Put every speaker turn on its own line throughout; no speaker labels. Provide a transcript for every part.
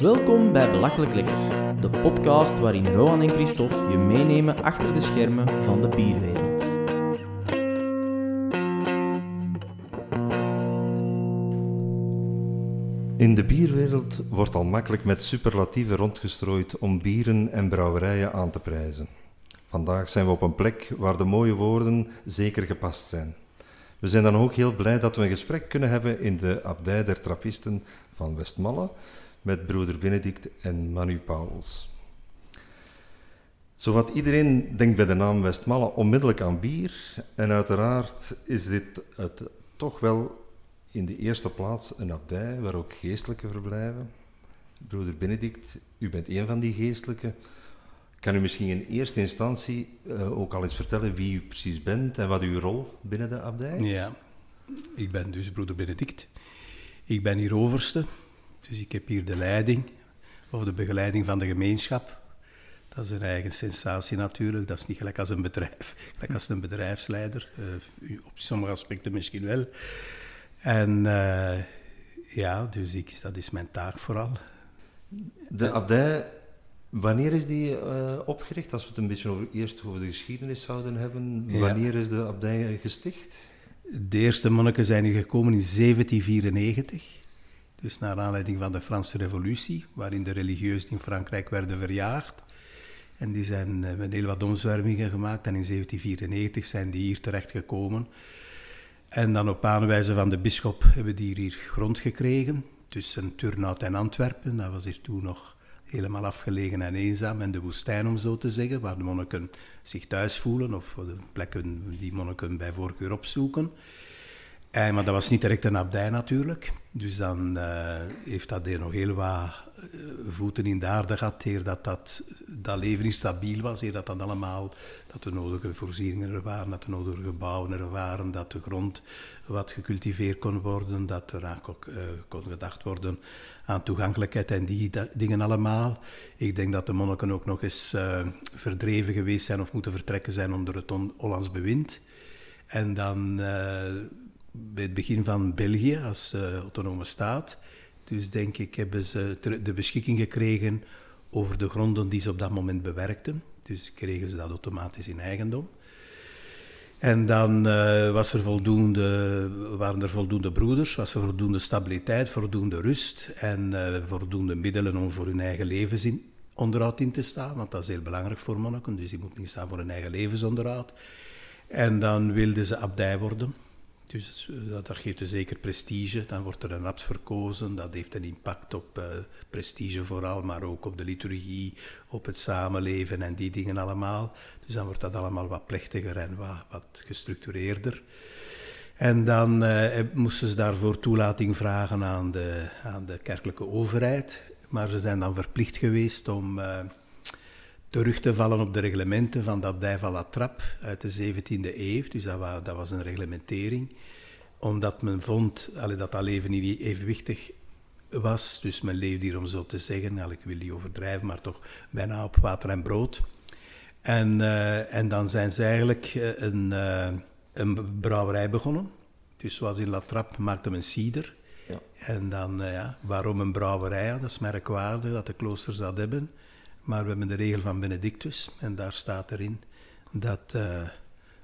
Welkom bij Belachelijk Lekker, de podcast waarin Rohan en Christophe je meenemen achter de schermen van de bierwereld.
In de bierwereld wordt al makkelijk met superlatieven rondgestrooid om bieren en brouwerijen aan te prijzen. Vandaag zijn we op een plek waar de mooie woorden zeker gepast zijn. We zijn dan ook heel blij dat we een gesprek kunnen hebben in de abdij der trappisten van Westmalle met broeder Benedict en Manu Pauwels. Zowat iedereen denkt bij de naam Westmalle onmiddellijk aan bier en uiteraard is dit het toch wel in de eerste plaats een abdij waar ook geestelijke verblijven. Broeder Benedict, u bent een van die geestelijke. Kan u misschien in eerste instantie uh, ook al eens vertellen wie u precies bent en wat uw rol binnen de abdij is?
Ja, ik ben dus broeder Benedict. Ik ben hier overste, dus ik heb hier de leiding of de begeleiding van de gemeenschap. Dat is een eigen sensatie natuurlijk. Dat is niet gelijk als een bedrijf, gelijk als een bedrijfsleider. Uh, op sommige aspecten misschien wel. En uh, ja, dus ik, dat is mijn taak vooral.
De abdij, wanneer is die uh, opgericht? Als we het een beetje over, eerst over de geschiedenis zouden hebben. Wanneer is de abdij gesticht?
De eerste monniken zijn hier gekomen in 1794. Dus naar aanleiding van de Franse revolutie, waarin de religieuzen in Frankrijk werden verjaagd. En die zijn uh, met heel wat omzwervingen gemaakt. En in 1794 zijn die hier terechtgekomen. En dan op aanwijzen van de bisschop hebben die hier grond gekregen. Tussen Turnhout en Antwerpen. Dat was hier toen nog helemaal afgelegen en eenzaam. En de woestijn, om zo te zeggen, waar de monniken zich thuis voelen. Of de plekken die monniken bij voorkeur opzoeken. En, maar dat was niet direct een abdij natuurlijk. Dus dan uh, heeft dat nog heel wat uh, voeten in de aarde gehad, eer dat, dat dat leven niet stabiel was, eer dat dat allemaal, dat de nodige voorzieningen er waren, dat de nodige gebouwen er waren, dat de grond wat gecultiveerd kon worden, dat er ook uh, kon gedacht worden aan toegankelijkheid en die dingen allemaal. Ik denk dat de monniken ook nog eens verdreven geweest zijn of moeten vertrekken zijn onder het Hollands bewind. En dan bij het begin van België als uh, autonome staat. Dus denk ik hebben ze de beschikking gekregen over de gronden die ze op dat moment bewerkten. Dus kregen ze dat automatisch in eigendom. En dan uh, was er voldoende, waren er voldoende broeders, was er voldoende stabiliteit, voldoende rust en uh, voldoende middelen om voor hun eigen levensonderhoud in te staan. Want dat is heel belangrijk voor monniken, dus die moeten niet staan voor hun eigen levensonderhoud. En dan wilden ze abdij worden. Dus eh, dat, geeft zeker prestige. Dan wordt er een abt verkozen. Dat heeft een impact op uh, prestige vooral, maar ook op de liturgie, op het samenleven en die dingen allemaal. Dus dan wordt dat allemaal wat plechtiger en wat, wat gestructureerder. En dan uh, moesten ze daarvoor toelating vragen aan de, aan de kerkelijke overheid. Maar ze zijn dan verplicht geweest om terug te vallen op de reglementen van de abdij van La Trappe uit de 17e eeuw. Dus dat was, dat was een reglementering. Omdat men vond allee, dat dat leven niet evenwichtig was. Dus men leefde hier, om zo te zeggen, allee, ik wil niet overdrijven, maar toch bijna op water en brood. En, uh, en dan zijn ze eigenlijk een, uh, een brouwerij begonnen. Dus zoals in La Trappe maakte men cider. Ja. En dan, uh, ja, waarom een brouwerij? Dat is merkwaardig dat de kloosters dat hebben. Maar we hebben de regel van Benedictus en daar staat erin dat uh,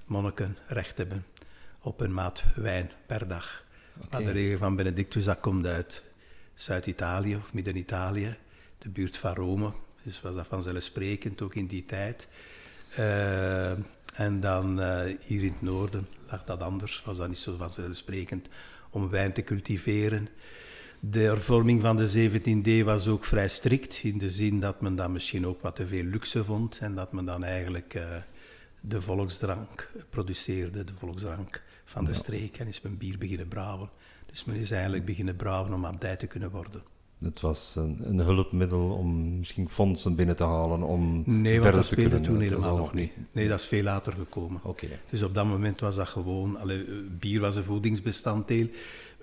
monniken recht hebben op een maat wijn per dag. Okay. Maar de regel van Benedictus dat komt uit Zuid-Italië of Midden-Italië, de buurt van Rome. Dus was dat vanzelfsprekend ook in die tijd. Uh, en dan uh, hier in het noorden lag dat anders, was dat niet zo vanzelfsprekend om wijn te cultiveren. De hervorming van de 17D was ook vrij strikt, in de zin dat men dan misschien ook wat te veel luxe vond en dat men dan eigenlijk uh, de volksdrank produceerde, de volksdrank van de ja. streek, en is men bier beginnen brouwen. Dus men is eigenlijk beginnen brouwen om abdij te kunnen worden.
Het was een, een, hulpmiddel om misschien fondsen binnen te halen om
nee,
verder
dat
te kunnen.
toen helemaal nog niet. Nee, dat is veel later gekomen.
Okay.
Dus op dat moment was dat gewoon, allee, bier was een voedingsbestanddeel.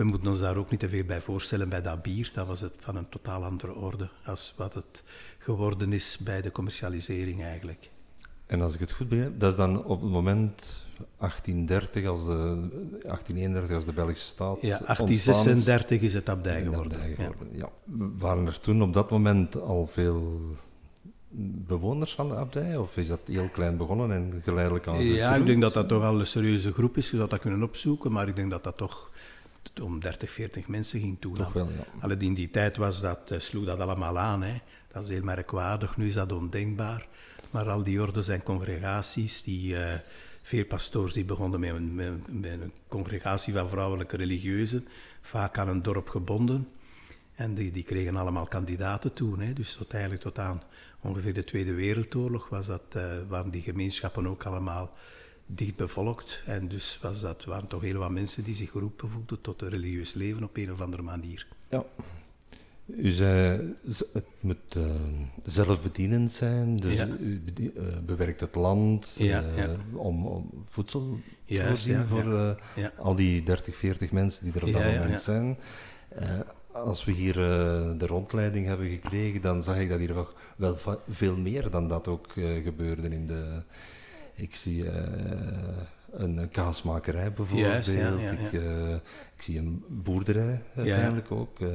We moeten ons daar ook niet te veel bij voorstellen bij dat bier. Dat was het van een totaal andere orde als wat het geworden is bij de commercialisering eigenlijk.
En als ik het goed begrijp, dat is dan op het moment 1830 als de, 1831 als de Belgische staat
Ja,
ontstaan
1836 is het abdij geworden.
abdij
Ja.
geworden. Ja. Waren er toen op dat moment al veel bewoners van de abdij? Of is dat heel klein begonnen en geleidelijk aan
Ja, ik denk dat dat toch al een serieuze groep is. Je zou dat kunnen opzoeken, maar ik denk dat dat toch om 30, 40 mensen ging toen.
Toch
al.
wel, ja.
Alle in die tijd was dat, eh, sloeg dat allemaal aan. Hè. Dat is heel merkwaardig, nu is dat ondenkbaar. Maar al die ordes en congregaties, die, eh, veel pastoors die begonnen met een, met, met een congregatie van vrouwelijke religieuzen, vaak aan een dorp gebonden. En die, die kregen allemaal kandidaten toen. Hè. Dus tot eigenlijk tot aan ongeveer de Tweede Wereldoorlog was dat, eh, waren die gemeenschappen ook allemaal dicht bevolkt. En dus was dat, waren toch heel wat mensen die zich geroepen voelden tot een religieus leven op een of andere manier.
Ja. U zei, het moet eh, zelfbedienend zijn, dus
Ja.
u eh, bewerkt het land
Ja,
eh,
ja.
Om, om voedsel te voorzien voor al die 30, 40 mensen die er op dat moment zijn. Als we hier de rondleiding hebben gekregen, dan zag ik dat hier wel, veel meer dan dat ook gebeurde in de... Ik zie eh, een, kaasmakerij bijvoorbeeld.
Juist, ja, ja,
Ik, eh, ik zie een boerderij uiteindelijk ook. eh.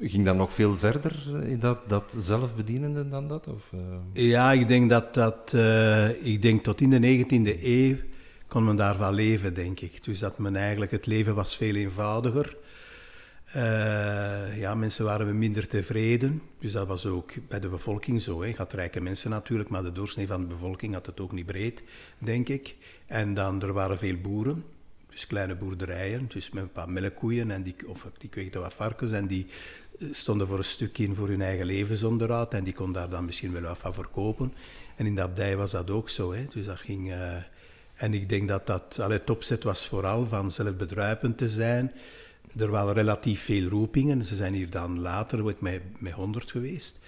ging dat nog veel verder in dat, dat zelfbedienende dan dat? Of?
Ja, ik denk dat dat, ik denk tot in de 19e eeuw kon men daar wel leven, denk ik. Dus dat men eigenlijk, het leven was veel eenvoudiger. Eh, ja, mensen waren minder tevreden. Dus dat was ook bij de bevolking zo. Hè. Had rijke mensen natuurlijk, maar de doorsnee van de bevolking had het ook niet breed, denk ik. En dan, er waren veel boeren. Dus kleine boerderijen, dus met een paar melkkoeien en die, of die kweekten wat varkens en die eh, stonden voor een stuk in voor hun eigen levensonderhoud en die kon daar dan misschien wel wat van verkopen. En in de abdij was dat ook zo, hè. dus dat ging... eh, en ik denk dat dat, allee, het opzet was vooral van zelfbedruipend te zijn. Er waren relatief veel roepingen, ze zijn hier dan later met, met 100 geweest.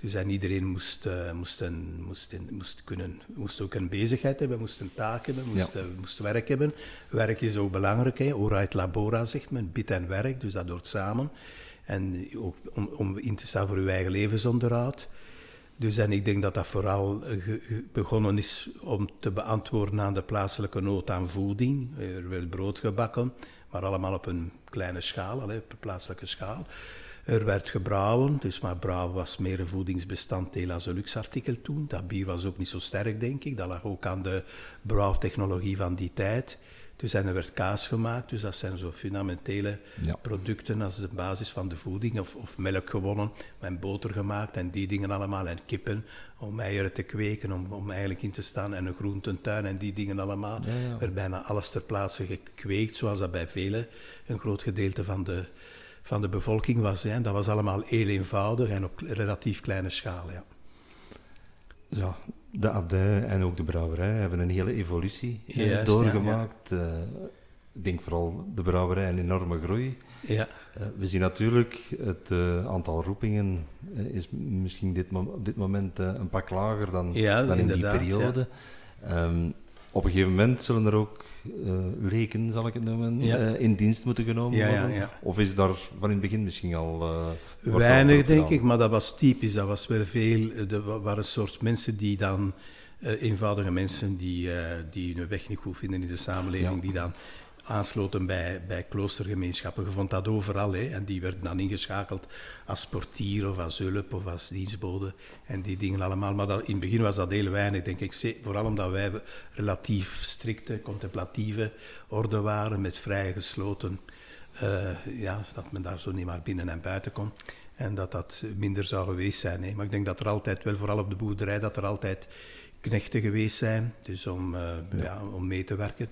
Dus en iedereen moest, eh, moest, een, moest, in- moest, kunnen, moest ook een bezigheid hebben, moest een taak hebben, moest,
Ja.
eh, moest werk hebben. Werk is ook belangrijk, hè. ora et labora zegt men, bid en werk, dus dat hoort samen. En ook om, om in te staan voor uw eigen levensonderhoud. Dus en ik denk dat dat vooral eh, begonnen is om te beantwoorden aan de plaatselijke nood aan voeding. Er werd brood gebakken, maar allemaal op een kleine schaal, allee, op plaatselijke schaal. Er werd gebrouwen, dus maar brouwen was meer een voedingsbestanddeel als een luxeartikel toen. Dat bier was ook niet zo sterk, denk ik. Dat lag ook aan de brouwtechnologie van die tijd. Dus en er werd kaas gemaakt, dus dat zijn zo fundamentele
Ja.
producten als de basis van de voeding. Of, of melk gewonnen, en boter gemaakt en die dingen allemaal. En kippen om eieren te kweken, om, om eigenlijk in te staan. En een groententuin en die dingen allemaal.
Ja, ja.
Er werd bijna alles ter plaatse gekweekt, zoals dat bij velen een groot gedeelte van de, van de bevolking was. Hè. Dat was allemaal heel eenvoudig en op relatief kleine schaal. Ja.
Ja, de abdij en ook de brouwerij hebben een hele evolutie eh,
Juist,
doorgemaakt. Eh, ik denk vooral de brouwerij een enorme groei.
Ja.
Eh, we zien natuurlijk het aantal roepingen is misschien dit op dit moment een pak lager dan, dan in die periode. Ehm, op een gegeven moment zullen er ook leken, zal ik het noemen, eh, in dienst moeten genomen worden. Of is daar van in het begin misschien al... eh,
Weinig, denk ik, maar dat was typisch. Dat was wel veel. Er wa- waren een soort mensen die dan, eh, eenvoudige mensen die, eh, die hun weg niet goed vinden in de samenleving,
Ja.
die dan aansloten bij, bij kloostergemeenschappen. Je vond dat overal, hè, en die werden dan ingeschakeld als portier of als hulp of als dienstbode en die dingen allemaal. Maar dat, in het begin was dat heel weinig, denk ik. Vooral omdat wij relatief strikte, contemplatieve orde waren met vrij gesloten eh, ja, dat men daar zo niet maar binnen en buiten kon. En dat dat minder zou geweest zijn. Hè. Maar ik denk dat er altijd, wel vooral op de boerderij, dat er altijd knechten geweest zijn. Dus om, eh, ja. om mee te werken.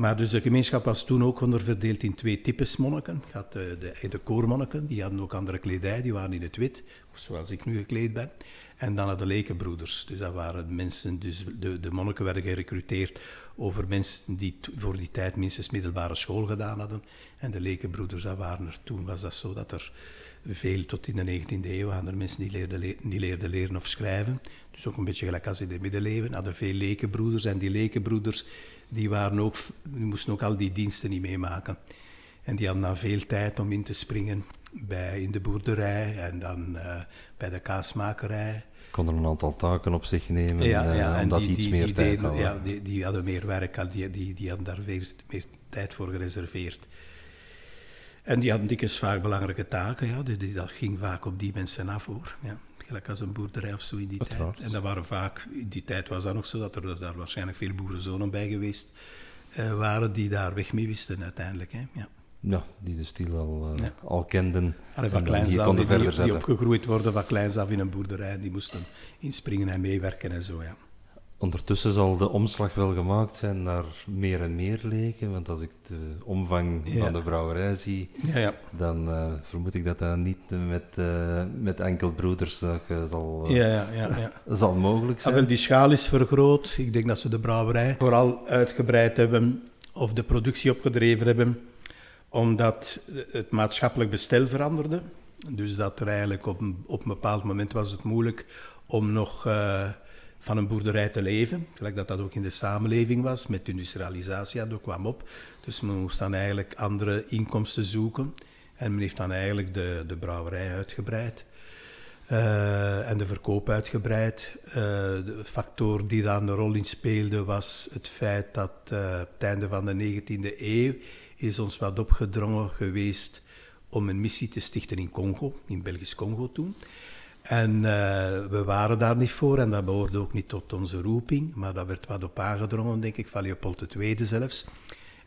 Maar dus de gemeenschap was toen ook onderverdeeld in twee types monniken. Had de, de, de koormonniken, die hadden ook andere kledij, die waren in het wit, zoals ik nu gekleed ben. En dan de lekenbroeders. Dus dat waren mensen, dus de, de monniken werden gerecruiteerd over mensen die voor die tijd minstens middelbare school gedaan hadden. En de lekenbroeders, dat waren er toen, was dat zo dat er veel, tot in de 19e eeuw, waren mensen die leerden, le- die leerden leren of schrijven. Dus ook een beetje gelijk als in de middeleeuwen, hadden veel lekenbroeders. En die lekenbroeders, die, waren ook, die moesten ook al die diensten niet meemaken. En die hadden dan veel tijd om in te springen bij, in de boerderij en dan eh, bij de kaasmakerij.
Konden een aantal taken op zich nemen,
Ja,
eh,
ja, en
omdat
die,
die iets meer
die
tijd
deden-
hadden.
ja, die, die hadden meer werk, die, die, die hadden daar meer, meer tijd voor gereserveerd. En die hadden dikwijls vaak belangrijke taken, ja, dus dat ging vaak op die mensen af hoor. Ja. Gelijk als een boerderij of zo in die tijd. En dat waren vaak, in die tijd was dat nog zo, dat er daar waarschijnlijk veel boerenzonen bij geweest eh, waren die daar weg mee wisten uiteindelijk. Hè. Ja.
Ja, die de stil al, eh,
Ja.
al kenden.
Allee, van kleins af, die, die, opgegroeid worden van kleins af in een boerderij, die moesten inspringen en meewerken en zo, ja.
Ondertussen zal de omslag wel gemaakt zijn naar meer en meer leken, want als ik de omvang
Ja.
van de brouwerij zie,
Ja, ja.
dan eh, vermoed ik dat dat niet met, eh met enkel broeders eh, zal, eh, zal mogelijk
Ja,
zijn.
wel, die schaal is vergroot. Ik denk dat ze de brouwerij vooral uitgebreid hebben of de productie opgedreven hebben, omdat het maatschappelijk bestel veranderde. Dus dat er eigenlijk op een, op een bepaald moment was het moeilijk om nog eh, van een boerderij te leven. Gelijk dat dat ook in de samenleving was, met industrialisatie, dat kwam op. Dus men moest dan eigenlijk andere inkomsten zoeken. En men heeft dan eigenlijk de, de brouwerij uitgebreid. Eh, en de verkoop uitgebreid. Eh, de factor die daar een rol in speelde was het feit dat eh, op het einde van de 19e eeuw is ons wat opgedrongen geweest om een missie te stichten in Congo, in Belgisch Congo toen. En eh, we waren daar niet voor en dat behoorde ook niet tot onze roeping, maar dat werd wat op aangedrongen, denk ik, van Leopold II zelfs.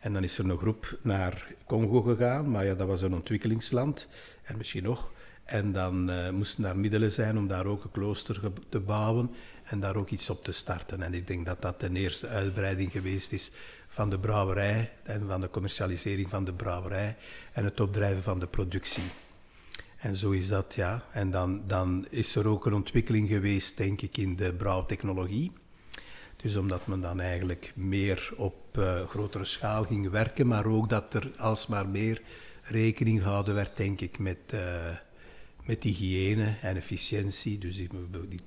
En dan is er een groep naar Congo gegaan, maar ja, dat was een ontwikkelingsland en misschien nog. En dan eh, moesten daar middelen zijn om daar ook een klooster te bouwen en daar ook iets op te starten. En ik denk dat dat de eerste uitbreiding geweest is van de brouwerij en van de commercialisering van de brouwerij en het opdrijven van de productie. En zo is dat, ja. En dan, dan is er ook een ontwikkeling geweest, denk ik, in de brouwtechnologie. Dus omdat men dan eigenlijk meer op eh, grotere schaal ging werken, maar ook dat er alsmaar meer rekening gehouden werd, denk ik, met, eh, met hygiëne en efficiëntie. Dus ik,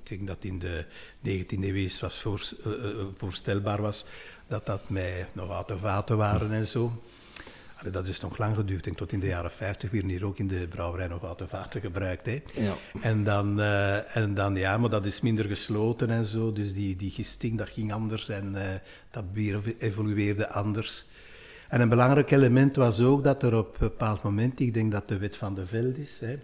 denk dat in de 19e eeuw voor, eh, voorstelbaar was dat dat met nog vaten waren en zo. Allee, dat is nog lang geduurd. Ik denk tot in de jaren 50 werden hier ook in de brouwerij nog houten vaten gebruikt. Hè.
Ja.
En, dan, eh, en dan, ja, maar dat is minder gesloten en zo. Dus die, die gisting, dat ging anders en eh, dat bier evolueerde anders. En een belangrijk element was ook dat er op een bepaald moment, ik denk dat de wet van de Veld is, hè,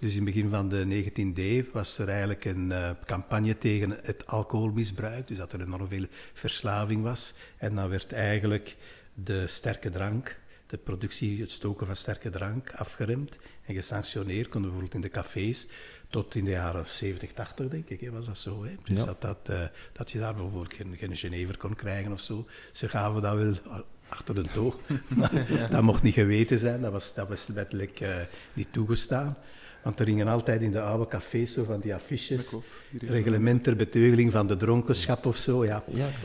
dus in het begin van de 19e eeuw was er eigenlijk een eh, campagne tegen het alcoholmisbruik, dus dat er enorm veel verslaving was. En dan werd eigenlijk de sterke drank, de productie, het stoken van sterke drank, afgeremd en gesanctioneerd. Konden bijvoorbeeld in de cafés tot in de jaren 70, 80, denk ik, hè, was dat zo. Hè? Dus
Ja.
dat, dat, eh, dat je daar bijvoorbeeld geen, geen Genever kon krijgen of zo. Ze gaven dat wel achter de toog, maar dat mocht niet geweten zijn, dat was, dat was wettelijk eh, niet toegestaan. Want er gingen altijd in de oude cafés zo van die affiches, reglement ter beteugeling van de dronkenschap of zo, ja.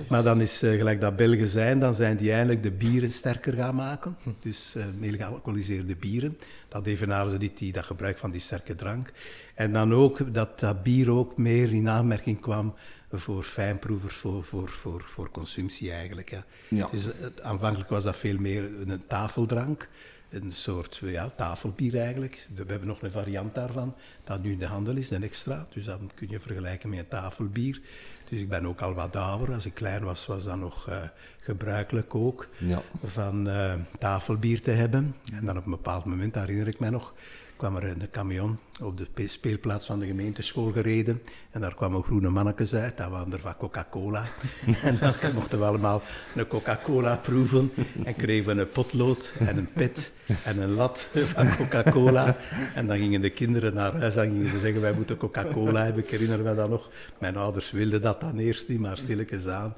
Maar dan is, eh, gelijk dat Belgen zijn, dan zijn die eigenlijk de bieren sterker gaan maken. Dus eh meer gealcoholiseerde bieren. Dat evenaren niet die, dat gebruik van die sterke drank. En dan ook dat dat bier ook meer in aanmerking kwam voor fijnproevers, voor, voor, voor, voor consumptie eigenlijk. Ja.
Ja.
Dus eh, aanvankelijk was dat veel meer een tafeldrank. Een soort ja, tafelbier eigenlijk. We hebben nog een variant daarvan, dat nu in de handel is, een extra. Dus dat kun je vergelijken met een tafelbier. Dus ik ben ook al wat ouder. Als ik klein was, was dat nog eh, gebruikelijk ook
Ja.
van eh, tafelbier te hebben. En dan op een bepaald moment, herinner ik mij nog, kwam er een camion op de pe- speelplaats van de gemeenteschool gereden. En daar kwamen groene mannetjes uit, dat waren er van Coca-Cola. en dan mochten we allemaal een Coca-Cola proeven. En kregen we een potlood en een pet en een lat van Coca-Cola. En dan gingen de kinderen naar huis en gingen ze zeggen, wij moeten Coca-Cola hebben. Ik herinner me dat nog. Mijn ouders wilden dat dan eerst niet, maar stilletjes aan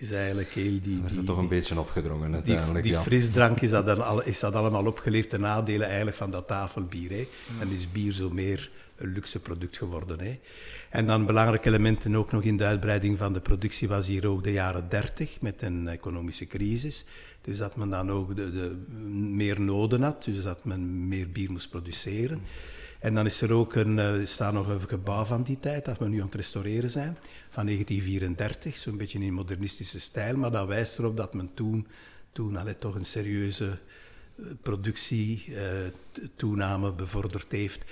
is eigenlijk heel die... Die,
zijn toch een beetje opgedrongen
die,
uiteindelijk.
die
ja.
frisdrank is dat, dan al, is dat allemaal opgeleefd, de nadelen eigenlijk van dat tafelbier. Hè. En is bier zo meer een luxe product geworden. Hè. En dan belangrijke elementen ook nog in de uitbreiding van de productie was hier ook de jaren 30 met een economische crisis. Dus dat men dan ook de, de, meer noden had, dus dat men meer bier moest produceren. En dan is er ook een, eh, er staat nog een gebouw van die tijd, dat we nu aan het restaureren zijn, van 1934, zo'n beetje in modernistische stijl, maar dat wijst erop dat men toen, toen allee, toch een serieuze eh, productie, eh, toename bevorderd heeft.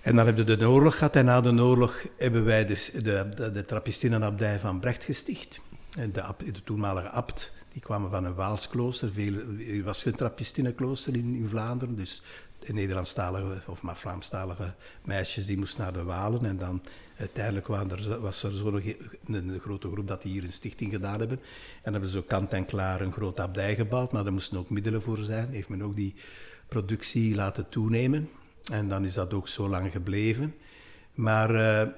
En dan hebben we de oorlog gehad en na de oorlog hebben wij de, de, de, de Trappistinnenabdij van Brecht gesticht. De, de toenmalige abt, die kwamen van een Waalsklooster. Veel, er was geen Trappistinnenklooster in, in Vlaanderen, dus Nederlandstalige of maar Vlaamstalige meisjes die moesten naar de Walen. En dan uiteindelijk er, was er zo'n een, grote groep dat die hier een stichting gedaan hebben. En hebben ze zo kant en klaar een grote abdij gebouwd, maar er moesten ook middelen voor zijn. Heeft men ook die productie laten toenemen. En dan is dat ook zo lang gebleven. Maar uh,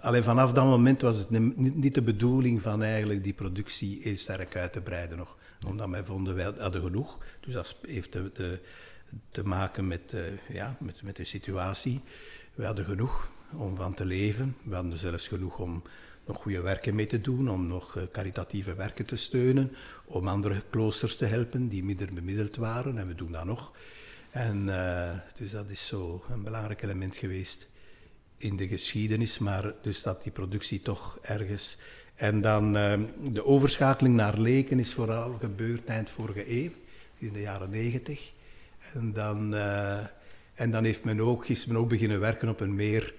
alleen vanaf dat moment was het niet de bedoeling van eigenlijk die productie heel sterk uit te breiden nog. Omdat wij vonden, wij hadden genoeg. Dus dat heeft de, de, te maken met, uh, ja, met, met de situatie. We hadden genoeg om van te leven. We hadden zelfs genoeg om nog goede werken mee te doen, om nog uh, caritatieve werken te steunen, om andere kloosters te helpen die minder bemiddeld waren. En we doen dat nog. En uh, dus dat is zo een belangrijk element geweest in de geschiedenis, maar dus dat die productie toch ergens... En dan de overschakeling naar leken is vooral gebeurd eind vorige eeuw, in de jaren negentig. En dan, uh, en dan heeft men ook, is men ook beginnen werken op een meer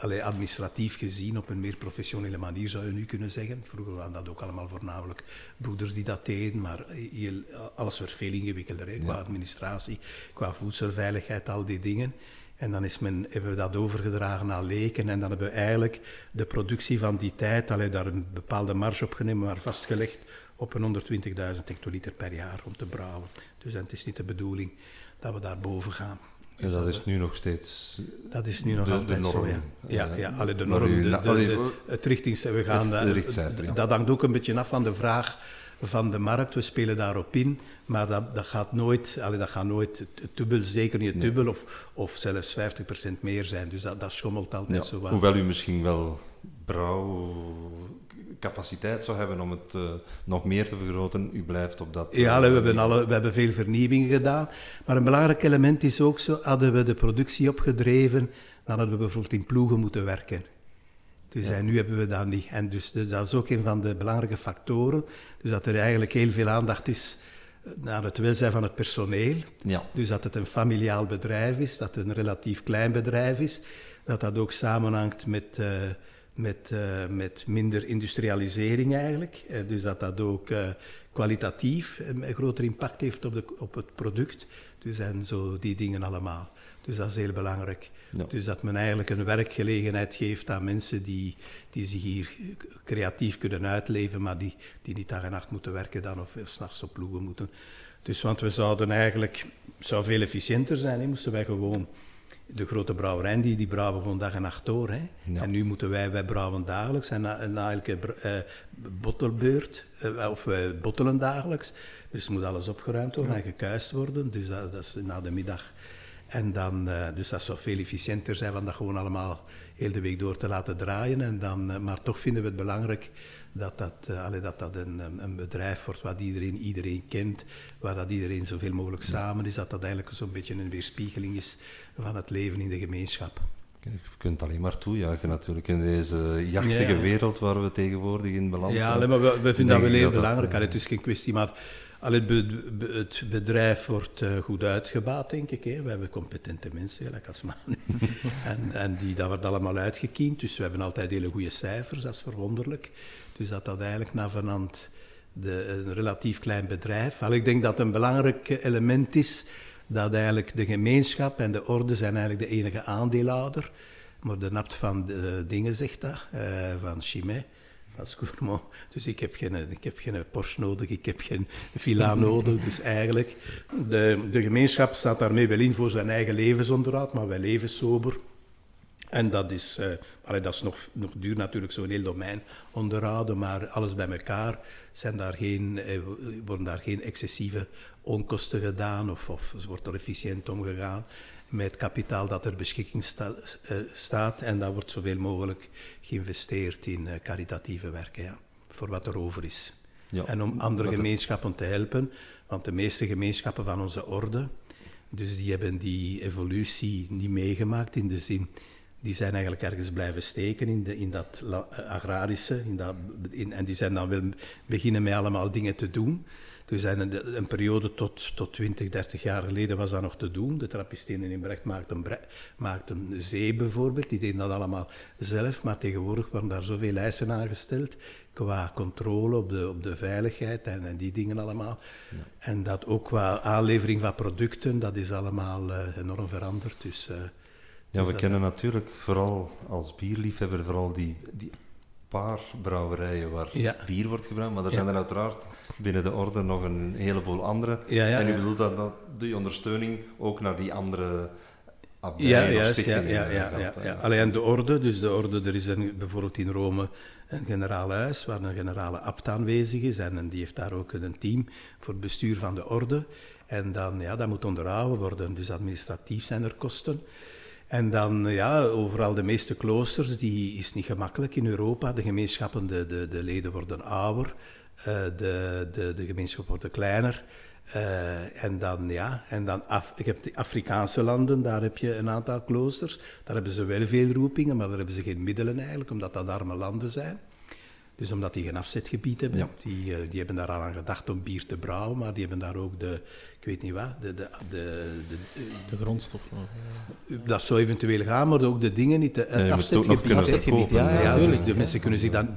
allee, administratief gezien op een meer professionele manier zou je nu kunnen zeggen. Vroeger waren dat ook allemaal voornamelijk broeders die dat deden, maar heel, alles werd veel ingewikkelder hè, qua administratie, qua voedselveiligheid, al die dingen. En dan is men, hebben we dat overgedragen naar leken en dan hebben we eigenlijk de productie van die tijd, allee, daar een bepaalde marge op genomen, maar vastgelegd op een 120.000 hectoliter per jaar om te brouwen. Dus het is niet de bedoeling dat we daar boven gaan.
En dat is nu nog steeds.
Dat is nu nog de, altijd de norm. zo, ja. Ja, de norm. De, de, het richtings, we gaan, het, dat hangt ook een beetje af van de vraag van de markt. We spelen daarop in, maar dat, dat gaat nooit, allee, dat gaat nooit het dubbel, zeker niet het dubbel, of, of zelfs 50% meer zijn. Dus dat, dat schommelt altijd zo wat.
Hoewel u misschien wel brouw capaciteit zou hebben om het uh, nog meer te vergroten, u blijft op dat...
Ja, we, hebben alle, we hebben veel vernieuwingen gedaan. Maar een belangrijk element is ook zo, hadden we de productie opgedreven, dan hadden we bijvoorbeeld in ploegen moeten werken. Dus en nu hebben we dat niet. En dus, dus, dat is ook een van de belangrijke factoren. Dus dat er eigenlijk heel veel aandacht is eh, naar het welzijn van het personeel. Ja. Dus dat het een familiaal bedrijf is, dat het een relatief klein bedrijf is. Dat dat ook samenhangt met... Uh, met, uh, met minder industrialisering eigenlijk. Uh, dus dat dat ook uh, kwalitatief een groter impact heeft op, de, op het product. Dus en zo die dingen allemaal. Dus dat is heel belangrijk. Ja. Dus dat men eigenlijk een werkgelegenheid geeft aan mensen die, die zich hier creatief kunnen uitleven, maar die, die niet dag en nacht moeten werken dan of s'nachts op ploegen moeten. Dus want we zouden eigenlijk, zou veel efficiënter zijn, hè, moesten wij gewoon de grote brouwerijen die, die brouwen gewoon dag en nacht door. Hè. En nu moeten wij, wij brouwen dagelijks en na, na elke uh, bottelbeurt, uh, of wij bottelen dagelijks. Dus moet alles opgeruimd worden en gekuist worden. Dus dat, dat, is na de middag. En dan, uh, dus dat zou veel efficiënter zijn van dat gewoon allemaal heel de week door te laten draaien. En dan, maar toch vinden we het belangrijk dat dat, uh, dat, dat een, een, bedrijf wordt wat iedereen, iedereen kent, waar dat iedereen zoveel mogelijk samen is, dat dat eigenlijk zo'n beetje een weerspiegeling is van het leven in de gemeenschap.
Je kunt alleen maar toejuichen natuurlijk in deze jachtige wereld waar we tegenwoordig in beland
zijn. Ja, maar we, we vinden dat wel heel belangrijk. Dat, het is geen kwestie, maar het bedrijf wordt uh, goed uitgebaat, denk ik. Hè. We hebben competente mensen, gelijk als Manu. en, en die, dat wordt allemaal uitgekiend. Dus we hebben altijd hele goede cijfers, dat is verwonderlijk. Dus dat dat eigenlijk vanand de, een relatief klein bedrijf. Al ik denk dat een belangrijk element is dat eigenlijk de gemeenschap en de orde zijn eigenlijk de enige aandeelhouder. Maar de napt van de dingen zegt dat, uh, van Chimay, van Scourmont. Dus ik heb, geen, ik heb geen Porsche nodig, ik heb geen villa nodig. Dus eigenlijk, de, de gemeenschap staat daarmee wel in voor zijn eigen levensonderhoud, maar wij leven sober. En dat is, uh, dat is nog, nog duur natuurlijk zo'n heel domein onderhouden, maar alles bij elkaar zijn daar geen, eh, worden daar geen excessieve onkosten gedaan of, of wordt er efficiënt omgegaan met kapitaal dat ter beschikking sta, uh, staat en dat wordt zoveel mogelijk geïnvesteerd in caritatieve werken, ja, voor wat er over is. Ja, en om andere gemeenschappen te helpen, want de meeste gemeenschappen van onze orde, dus die hebben die evolutie niet meegemaakt in de zin die zijn eigenlijk ergens blijven steken in, de, in dat agrarische. In dat, in, en die zijn dan wel beginnen met allemaal dingen te doen. Dus een, een periode tot, tot 20, 30 jaar geleden was dat nog te doen. De trappistenen in Brecht maakten, maakten zee bijvoorbeeld, die deden dat allemaal zelf, maar tegenwoordig worden daar zoveel eisen aangesteld qua controle op de, op de veiligheid en, en die dingen allemaal. Ja. En dat ook qua aanlevering van producten, dat is allemaal uh, enorm veranderd. Dus, uh,
ja, we kennen natuurlijk vooral als bierliefhebber vooral die, die paar brouwerijen waar bier wordt gebruikt, maar er zijn er uiteraard binnen de orde nog een heleboel andere. en u bedoelt dat, dat die ondersteuning ook naar die andere
ja, juist, ja, ja, ja, ja, Alleen de orde, dus de orde, er is een, bijvoorbeeld in Rome een generaal huis waar een generale abt aanwezig is en, en die heeft daar ook een team voor het bestuur van de orde. En dan, ja, dat moet onderhouden worden, dus administratief zijn er kosten. En dan, ja, overal de meeste kloosters, die is niet gemakkelijk in Europa. De gemeenschappen, de, de, de leden worden ouder, uh, de, de, de gemeenschap wordt kleiner. Uh, en dan, ja, en dan Af, ik heb de Afrikaanse landen, daar heb je een aantal kloosters. Daar hebben ze wel veel roepingen, maar daar hebben ze geen middelen eigenlijk, omdat dat arme landen zijn. Dus omdat die geen afzetgebied hebben, die, die hebben daar al aan gedacht om bier te brouwen, maar die hebben daar ook de, weet niet wat, de... De, de,
de, de grondstof.
Dat zou eventueel gaan, maar ook de dingen niet, het nee, afzetgebied.
ja, ja, ja,
dus de mensen kunnen zich dan,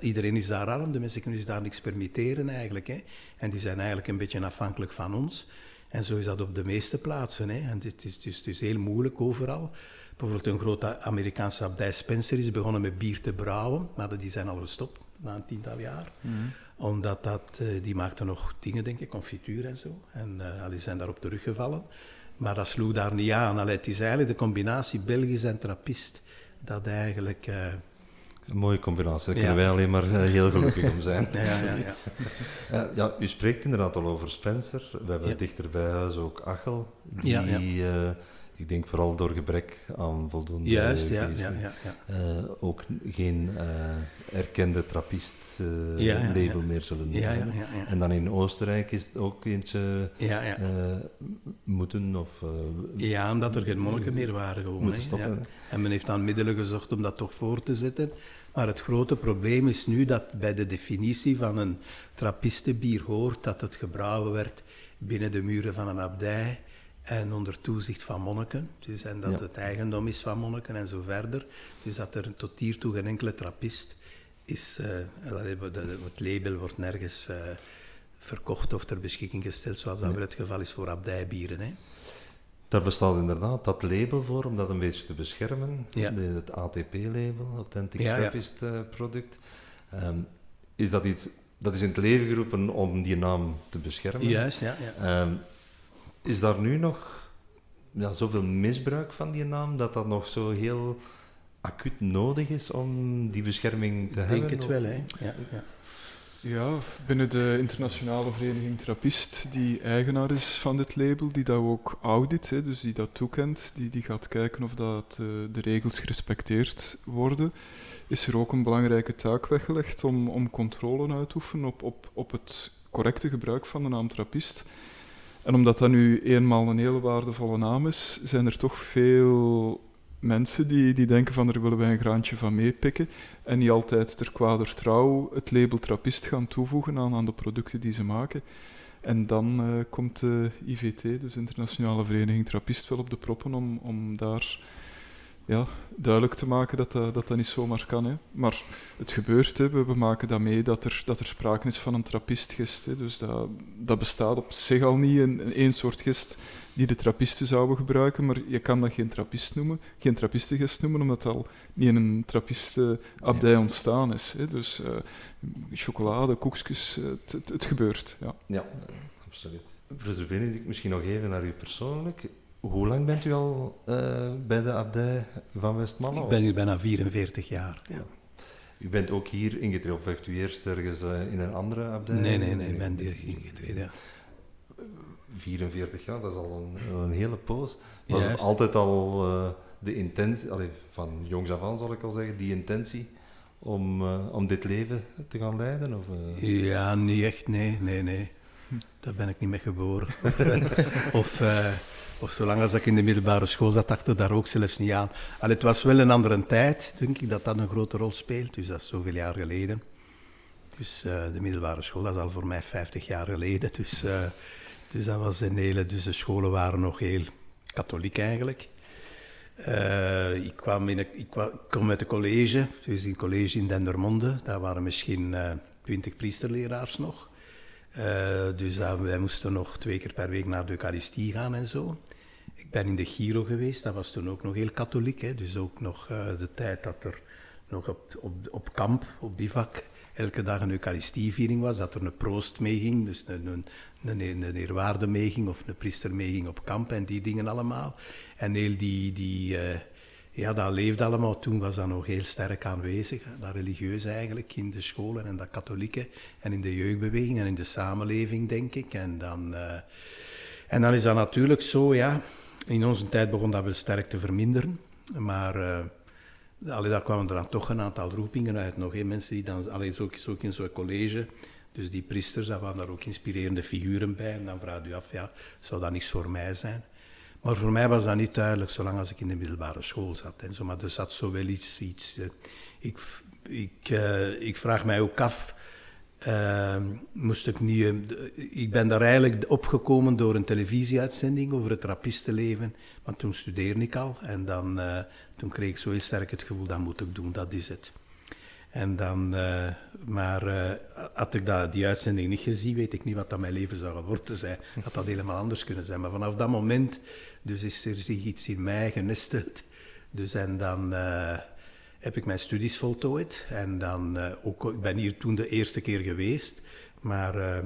iedereen is daar arm, de mensen kunnen zich daar niks permitteren eigenlijk. Hè. En die zijn eigenlijk een beetje afhankelijk van ons. En zo is dat op de meeste plaatsen. Hè. En het is, dus, het is heel moeilijk overal. Bijvoorbeeld een grote Amerikaanse abdij Spencer is begonnen met bier te brouwen, maar die zijn al gestopt na een tiental jaar. Mhm. Omdat dat, uh, die maakten nog dingen, denk ik, confituur en zo. En die zijn daarop teruggevallen. Maar dat sloeg daar niet aan. Allee, het is eigenlijk de combinatie Belgisch en Trappist dat eigenlijk... Uh,
een mooie combinatie, daar kunnen wij alleen maar heel gelukkig om zijn.
ja, ja,
ja. ja, u spreekt inderdaad al over Spencer. We hebben dichter bij huis ook Achel, die ik denk vooral door gebrek aan voldoende
Juist, ja, ja, ja,
uh, ook geen uh, erkende trappist-label uh, meer zullen hebben. En dan in Oostenrijk is het ook eentje moeten of...
ja, omdat er geen monniken meer waren gewoon. Moeten stoppen. En men heeft dan middelen gezocht om dat toch voor te zetten. Maar het grote probleem is nu dat bij de definitie van een trappistenbier hoort dat het gebrouwen werd binnen de muren van een abdij en onder toezicht van monniken. Dus, en dat het eigendom is van monniken en zo verder. Dus dat er tot hiertoe geen enkele trappist is. Uh, het label wordt nergens uh, verkocht of ter beschikking gesteld, zoals dat wel het geval is voor abdijbieren. Hè.
Daar bestaat inderdaad dat label voor, om dat een beetje te beschermen. Ja. De, het ATP-label, Authentic ja, Trappist uh, Product. Um, is dat iets, dat is in het leven geroepen om die naam te beschermen.
Juist, ja. ja. Um,
is daar nu nog ja, zoveel misbruik van die naam dat dat nog zo heel acuut nodig is om die bescherming te hebben?
Ik denk het wel, hè. Ja, ja.
Ja, binnen de internationale vereniging Trappist, die eigenaar is van dit label, die dat ook audit, hè, dus die dat toekent, die, die gaat kijken of dat, uh, de regels gerespecteerd worden, is er ook een belangrijke taak weggelegd om, om controle uit te oefenen op, op, op het correcte gebruik van de naam Trappist. En omdat dat nu eenmaal een hele waardevolle naam is, zijn er toch veel mensen die, die denken van er willen wij een graantje van meepikken en niet altijd ter kwader trouw het label trappist gaan toevoegen aan, aan de producten die ze maken. En dan uh, komt de IVT, dus Internationale Vereniging Trappist, wel op de proppen om, om daar ja, duidelijk te maken dat dat, dat, dat niet zomaar kan. Hè. Maar het gebeurt, hè. We, maken dat mee dat er, dat er sprake is van een trappistgest. Hè. Dus dat, dat bestaat op zich al niet in één soort gest die de trappisten zouden gebruiken, maar je kan dat geen trappist noemen, geen trappistengest noemen, omdat het al niet in een trappistenabdij ja. ontstaan is. Hè. Dus uh, chocolade, koekjes, het, het, het, gebeurt. Ja,
ja absoluut. Professor Benedict, misschien nog even naar u persoonlijk. Hoe lang bent u al uh, bij de abdij van Westmalle?
Ik ben hier bijna 44 jaar. Ja.
U bent ook hier ingetreden, of heeft u eerst ergens uh, in een andere abdij?
Nee, nee, nee, ik ben hier ingetreden, ja.
44 jaar, dat is al een, een hele poos. Was het altijd al uh, de intentie, allee, van jongs af aan zal ik al zeggen, die intentie om, om dit leven te gaan leiden? Of,
Ja, niet echt, nee, nee, nee. Daar ben ik niet mee geboren. of of zolang als ik in de middelbare school zat, dacht ik daar ook zelfs niet aan. Al, het was wel een andere tijd, denk ik, dat dat een grote rol speelt. Dus dat is zoveel jaar geleden. Dus eh, de middelbare school, dat is al voor mij 50 jaar geleden. Dus, uh, dus dat was een hele... Dus de scholen waren nog heel katholiek eigenlijk. Uh, ik, kwam in een, ik kwam uit het college, dus in het college in Dendermonde. Daar waren misschien twintig priesterleraars nog. Dus wij moesten nog twee keer per week naar de Eucharistie gaan en zo. Ik ben in de Giro geweest, dat was toen ook nog heel katholiek. Hè? Dus ook nog de tijd dat er nog op, op, op kamp, op bivak, elke dag een Eucharistieviering was, dat er een proost meeging, dus een, een, een, een eerwaarde of een priester meeging op kamp en die dingen allemaal. En heel die, die uh, ja, dat leefde allemaal. Toen was dat nog heel sterk aanwezig, dat religieus eigenlijk, in de scholen en dat katholieke en in de jeugdbeweging en in de samenleving, denk ik. En dan, uh, en dan is dat natuurlijk zo, ja, in onze tijd begon dat wel sterk te verminderen, maar... Uh, daar kwamen er dan toch een aantal roepingen uit. Nog een mensen die dan, allee, zo, ook in zo'n college, dus die priesters, daar waren daar ook inspirerende figuren bij. En dan vraag je af, ja, zou dat niks voor mij zijn? Maar voor mij was dat niet duidelijk, zolang als ik in de middelbare school zat. En zo, maar er zat zo wel iets... iets uh, ik, ik, uh, ik vraag mij ook af... Uh, moest ik, niet, ik ben daar eigenlijk opgekomen door een televisieuitzending over het trappistenleven. Want toen studeerde ik al. En dan, toen kreeg ik zo heel sterk het gevoel, dat moet ik doen, dat is het. En dan, maar uh, had ik dat, die uitzending niet gezien, weet ik niet wat dat mijn leven zou geworden zijn. Had dat helemaal anders kunnen zijn. Maar vanaf dat moment dus is er zich iets in mij genesteld. Dus en dan uh, heb ik mijn studies voltooid. En dan ook, ik ben hier toen de eerste keer geweest. Maar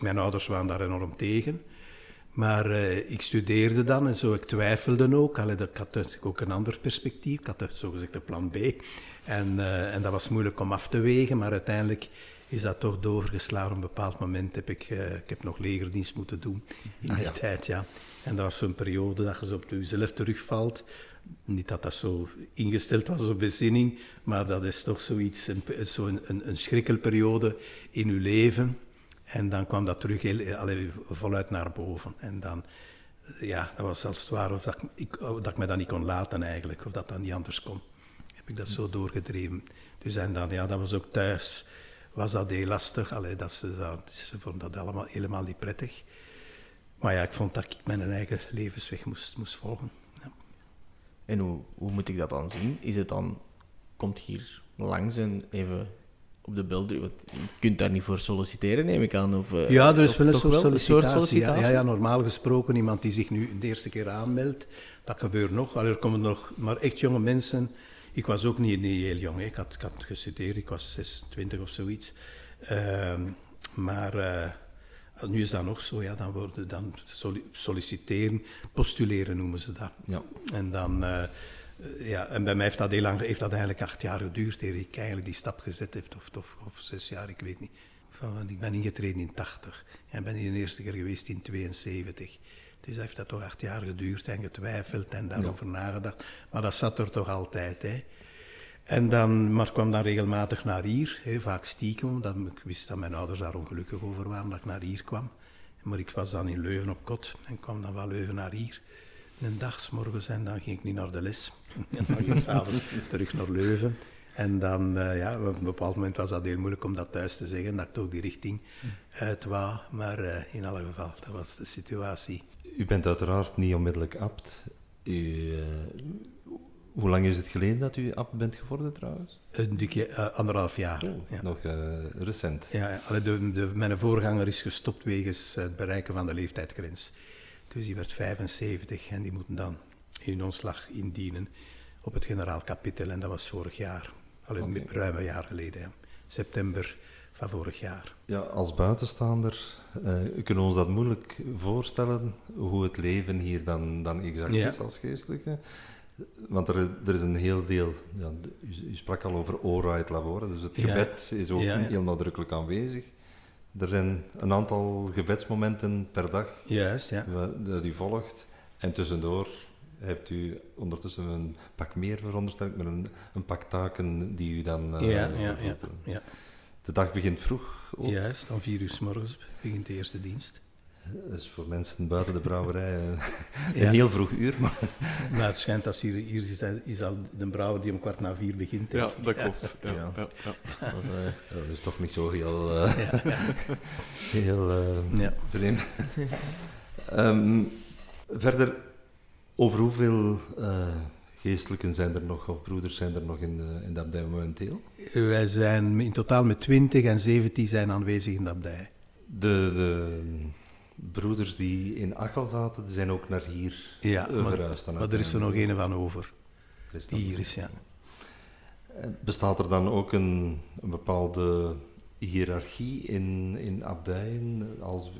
mijn ouders waren daar enorm tegen. Maar uh, ik studeerde dan en zo, ik twijfelde ook. Allee, ik had ook een ander perspectief, ik had de zogezegde plan B. En, uh, en dat was moeilijk om af te wegen, maar uiteindelijk is dat toch doorgeslagen. Op een bepaald moment heb ik, uh, ik heb nog legerdienst moeten doen in ah, die ja. tijd. Ja. En dat was zo'n periode dat je zo op jezelf terugvalt. Niet dat dat zo ingesteld was op bezinning, maar dat is toch zoiets, een, zo een, een, een schrikkelperiode in je leven. En dan kwam dat terug heel, allee, voluit naar boven. En dan, ja, dat was als het ware of dat ik, dat ik me dat niet kon laten eigenlijk, of dat dat niet anders kon. Heb ik dat zo doorgedreven. Dus en dan, ja, dat was ook thuis, was dat heel lastig. Allee, dat ze, dat, ze vonden dat allemaal helemaal niet prettig. Maar ja, ik vond dat ik mijn eigen levensweg moest, moest volgen. Ja.
En hoe, hoe moet ik dat dan zien? Is het dan, komt hier langs en even op de beelden. Je kunt daar niet voor solliciteren, neem ik aan. Of, uh,
ja, er is wel een soort sollicitatie. sollicitatie. Ja, ja, normaal gesproken, iemand die zich nu de eerste keer aanmeldt, dat gebeurt nog. Allee, er komen nog maar echt jonge mensen. Ik was ook niet, niet heel jong, ik had, ik had gestudeerd, ik was 26 of zoiets. Uh, maar uh, nu is dat nog zo, ja, dan worden dan solliciteren, postuleren noemen ze dat. Ja. En dan eh, ja, en bij mij heeft dat heel lang, heeft dat eigenlijk acht jaar geduurd, eer ik eigenlijk die stap gezet heb, of, of, of zes jaar, ik weet niet. Van, ik ben ingetreden in 80 en ben hier de eerste keer geweest in 72. Dus dat heeft dat toch acht jaar geduurd en getwijfeld en daarover nagedacht. Maar dat zat er toch altijd, hè. En dan, maar kwam dan regelmatig naar hier, hè, vaak stiekem, omdat ik wist dat mijn ouders daar ongelukkig over waren dat ik naar hier kwam. Maar ik was dan in Leuven op kot en kwam dan wel Leuven naar hier een dag, s morgens, en dan ging ik niet naar de les. En dan ging ik s'avonds terug naar Leuven. En dan, uh, ja, op een bepaald moment was dat heel moeilijk om dat thuis te zeggen, dat ik toch die richting uit wou. Maar uh, in alle geval, dat was de situatie.
U bent uiteraard niet onmiddellijk abt. U, uh, hoe lang is het geleden dat u abt bent geworden trouwens?
Een dikje, anderhalf jaar. Oh,
ja. Nog recent.
Ja, de, de, mijn voorganger is gestopt wegens het bereiken van de leeftijdsgrens. Dus die werd 75 en die moeten dan hun ontslag indienen op het generaal kapitel. En dat was vorig jaar, al okay. ruim een jaar geleden, ja. september van vorig jaar.
Ja, als buitenstaander uh, kunnen we ons dat moeilijk voorstellen, hoe het leven hier dan, dan exact is als geestelijke. Want er, er is een heel deel, ja, u, u sprak al over ora et labora, dus het gebed is ook heel nadrukkelijk aanwezig. Er zijn een aantal gebedsmomenten per dag
Juist, ja.
dat u volgt. En tussendoor hebt u ondertussen een pak meer verondersteld, met een, een pak taken die u dan...
Uh, ja, ja, ja,
De dag begint vroeg.
Ook. Juist, om vier uur s morgens begint de eerste dienst.
Dat is voor mensen buiten de brouwerij eh, een
Ja.
heel vroeg uur, maar
Maar het schijnt dat hier, hier is, is al de brouwer die om kwart na vier begint.
Ja, dat klopt. Ja,
Ja.
ja, ja.
Dat is, eh,
dat is toch niet zo heel, eh, heel
Ja.
vreemd. Ehm, verder, over hoeveel eh, geestelijken zijn er nog, of broeders zijn er nog in de, in de abdij momenteel?
Wij zijn in totaal met 20 en 17 zijn aanwezig in de abdij.
De, de broeders die in Achel zaten, die zijn ook naar hier
Ja,
eh,
maar,
verhuisd.
maar er is er nog een van over,
Er is
die hier is, ja.
Bestaat er dan ook een, een bepaalde hiërarchie in, in abdijen? Als,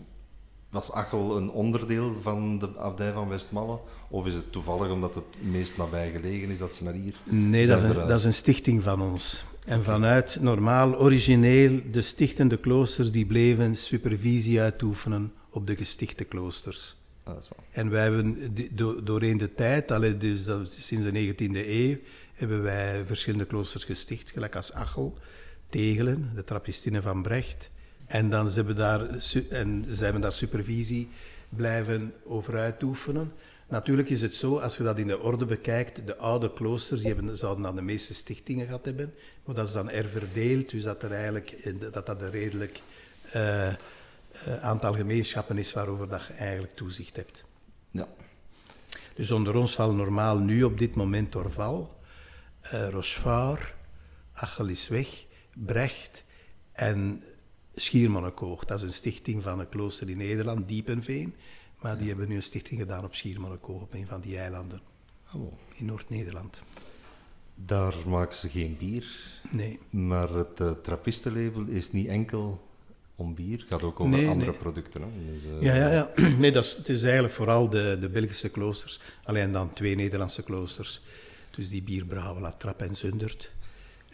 was Achel een onderdeel van de abdij van Westmalle? Of is het toevallig omdat het meest nabij gelegen is dat ze naar hier...
Nee, dat is, een, dat is een stichting van ons. En vanuit normaal, origineel, de stichtende kloosters die bleven supervisie uitoefenen op de gestichte kloosters.
Ah, dat is wel-
En wij hebben do- doorheen de tijd, allee, dus dat sinds de 19e eeuw, hebben wij verschillende kloosters gesticht, gelijk als Achel, Tegelen, de Trappistinnen van Brecht. En dan ze hebben daar, en ze hebben daar supervisie blijven over uitoefenen. Natuurlijk is het zo, als je dat in de orde bekijkt, de oude kloosters die hebben, zouden dan de meeste stichtingen gehad hebben, maar dat is dan erverdeeld, dus dat er eigenlijk, dat dat een redelijk eh, eh, aantal gemeenschappen is waarover dat je eigenlijk toezicht hebt.
Ja.
Dus onder ons valt normaal nu op dit moment Orval, eh Rochefort, Achel is weg, Brecht en Schiermonnikoog. Dat is een stichting van een klooster in Nederland, Diepenveen. Maar die hebben nu een stichting gedaan op Schiermonnikoog, op een van die eilanden
Oh.
in Noord-Nederland.
Daar maken ze geen bier,
Nee,
maar het uh, trappistenlabel is niet enkel om bier, het gaat ook over
Nee,
andere
nee.
producten. Hè? Dus, eh,
ja, ja, ja. Nee, dat is, het is eigenlijk vooral de, de Belgische kloosters. Alleen dan twee Nederlandse kloosters. Dus die bierbrouwen, La Trappe en Zundert.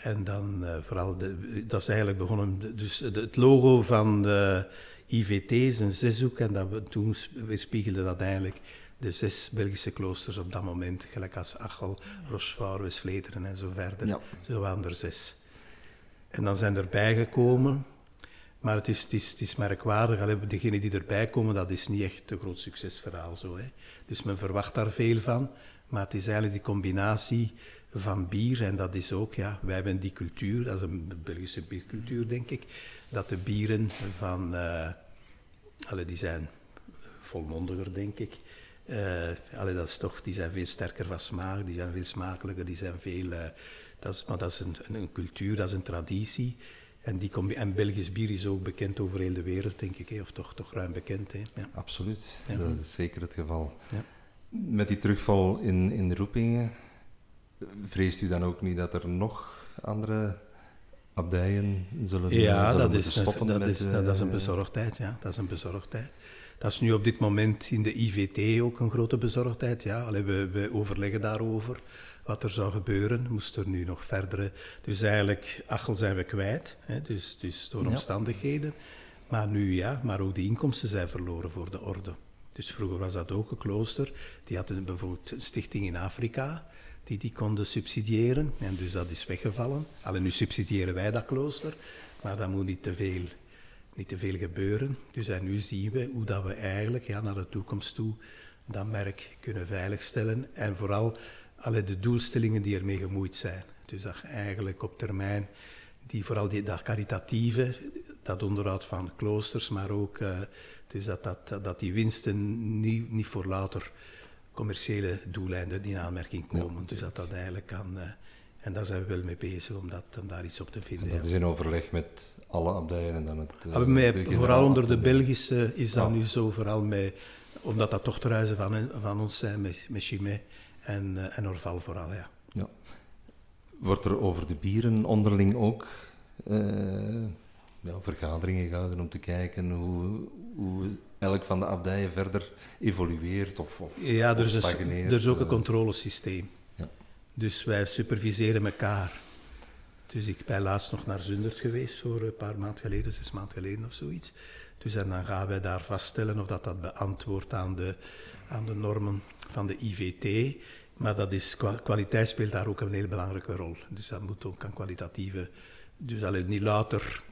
En dan eh, vooral, de, dat is eigenlijk begonnen, dus het logo van de IVT is een zeshoek. En dat we, toen weerspiegelde dat eigenlijk de zes Belgische kloosters op dat moment. Gelijk als Achel, Rochefort, Westvleteren en zo verder.
Ja.
Zo waren er zes. En dan zijn er bijgekomen, maar het is, het is, het is merkwaardig. Allee, degenen die erbij komen, dat is niet echt een groot succesverhaal. Zo, hè. Dus men verwacht daar veel van, maar het is eigenlijk die combinatie van bier, en dat is ook, ja, wij hebben die cultuur, dat is een Belgische biercultuur, denk ik, dat de bieren van, eh allee, die zijn volmondiger, denk ik. Eh, allee, dat is toch, die zijn veel sterker van smaak, die zijn veel smakelijker, die zijn veel... eh, dat is, maar dat is een, een, een cultuur, dat is een traditie. En, die en Belgisch bier is ook bekend over heel de wereld, denk ik. hè, Of toch, toch ruim bekend, hè. Ja.
Absoluut,
Ja.
dat is zeker het geval.
Ja.
Met die terugval in, in de roepingen, vreest u dan ook niet dat er nog andere abdijen zullen,
Ja,
zullen
dat is,
stoppen
dat,
met...
is, dat is een
eh,
bezorgdheid, ja. Dat is een bezorgdheid. Dat is nu op dit moment in de IVT ook een grote bezorgdheid, ja. Allee, we, we overleggen daarover wat er zou gebeuren. Moest er nu nog verdere... Dus eigenlijk, Achel zijn we kwijt, hè, dus, dus door
Ja.
omstandigheden. Maar nu ja, maar ook de inkomsten zijn verloren voor de orde. Dus vroeger was dat ook een klooster. Die hadden bijvoorbeeld een stichting in Afrika, die die konden subsidiëren. En dus dat is weggevallen. Alleen nu subsidiëren wij dat klooster, maar dat moet niet te veel, niet te veel gebeuren. Dus en nu zien we hoe dat we eigenlijk ja, naar de toekomst toe dat merk kunnen veiligstellen. En vooral alle de doelstellingen die ermee gemoeid zijn. Dus dat eigenlijk op termijn, die, vooral die, dat caritatieve, dat onderhoud van kloosters, maar ook eh, dus dat, dat, dat die winsten niet, niet voor later commerciële doeleinden in aanmerking komen. Dus dat dat eigenlijk kan. eh, en daar zijn we wel mee bezig om, dat, om daar iets op te vinden.
Dat
ja.
is in overleg met alle abdijen en dan het...
met-
de
vooral onder de Belgische is dat
Ja.
nu zo, vooral met, omdat dat dochterhuizen van, van ons zijn, met, met Chimay en, eh, en Orval vooral, ja.
Ja. Wordt er over de bieren onderling ook eh, ja, vergaderingen gehouden om te kijken hoe, hoe elk van de abdijen verder evolueert of, of,
Ja, er
of
is, een- er is ook een
eh.
controlesysteem.
Ja.
Dus wij superviseren elkaar. Dus ik ben laatst nog naar Zundert geweest, voor een paar maanden geleden, zes maanden geleden of zoiets. Dus en dan gaan wij daar vaststellen of dat, dat beantwoordt aan de, aan de normen van de IVT. Maar dat is, kwa- kwaliteit speelt daar ook een heel belangrijke rol. Dus dat moet ook aan kwalitatieve... Dus alleen niet later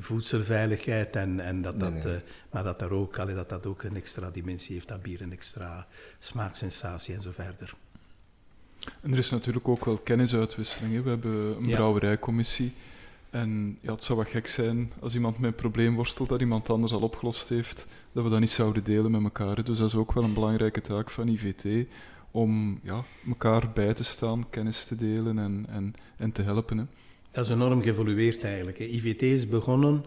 voedselveiligheid en, en dat dat,
nee.
eh, maar dat, daar ook, allee, dat dat ook een extra dimensie heeft, dat bier een extra smaaksensatie en zo verder.
En er is natuurlijk ook wel kennisuitwisseling. Hè. We hebben een
Ja.
brouwerijcommissie. En ja, het zou wat gek zijn als iemand met een probleem worstelt dat iemand anders al opgelost heeft, dat we dat niet zouden delen met elkaar. hè. Dus dat is ook wel een belangrijke taak van IVT, om ja, elkaar bij te staan, kennis te delen en, en, en te helpen. Hè.
Dat is enorm geëvolueerd eigenlijk. IVT is begonnen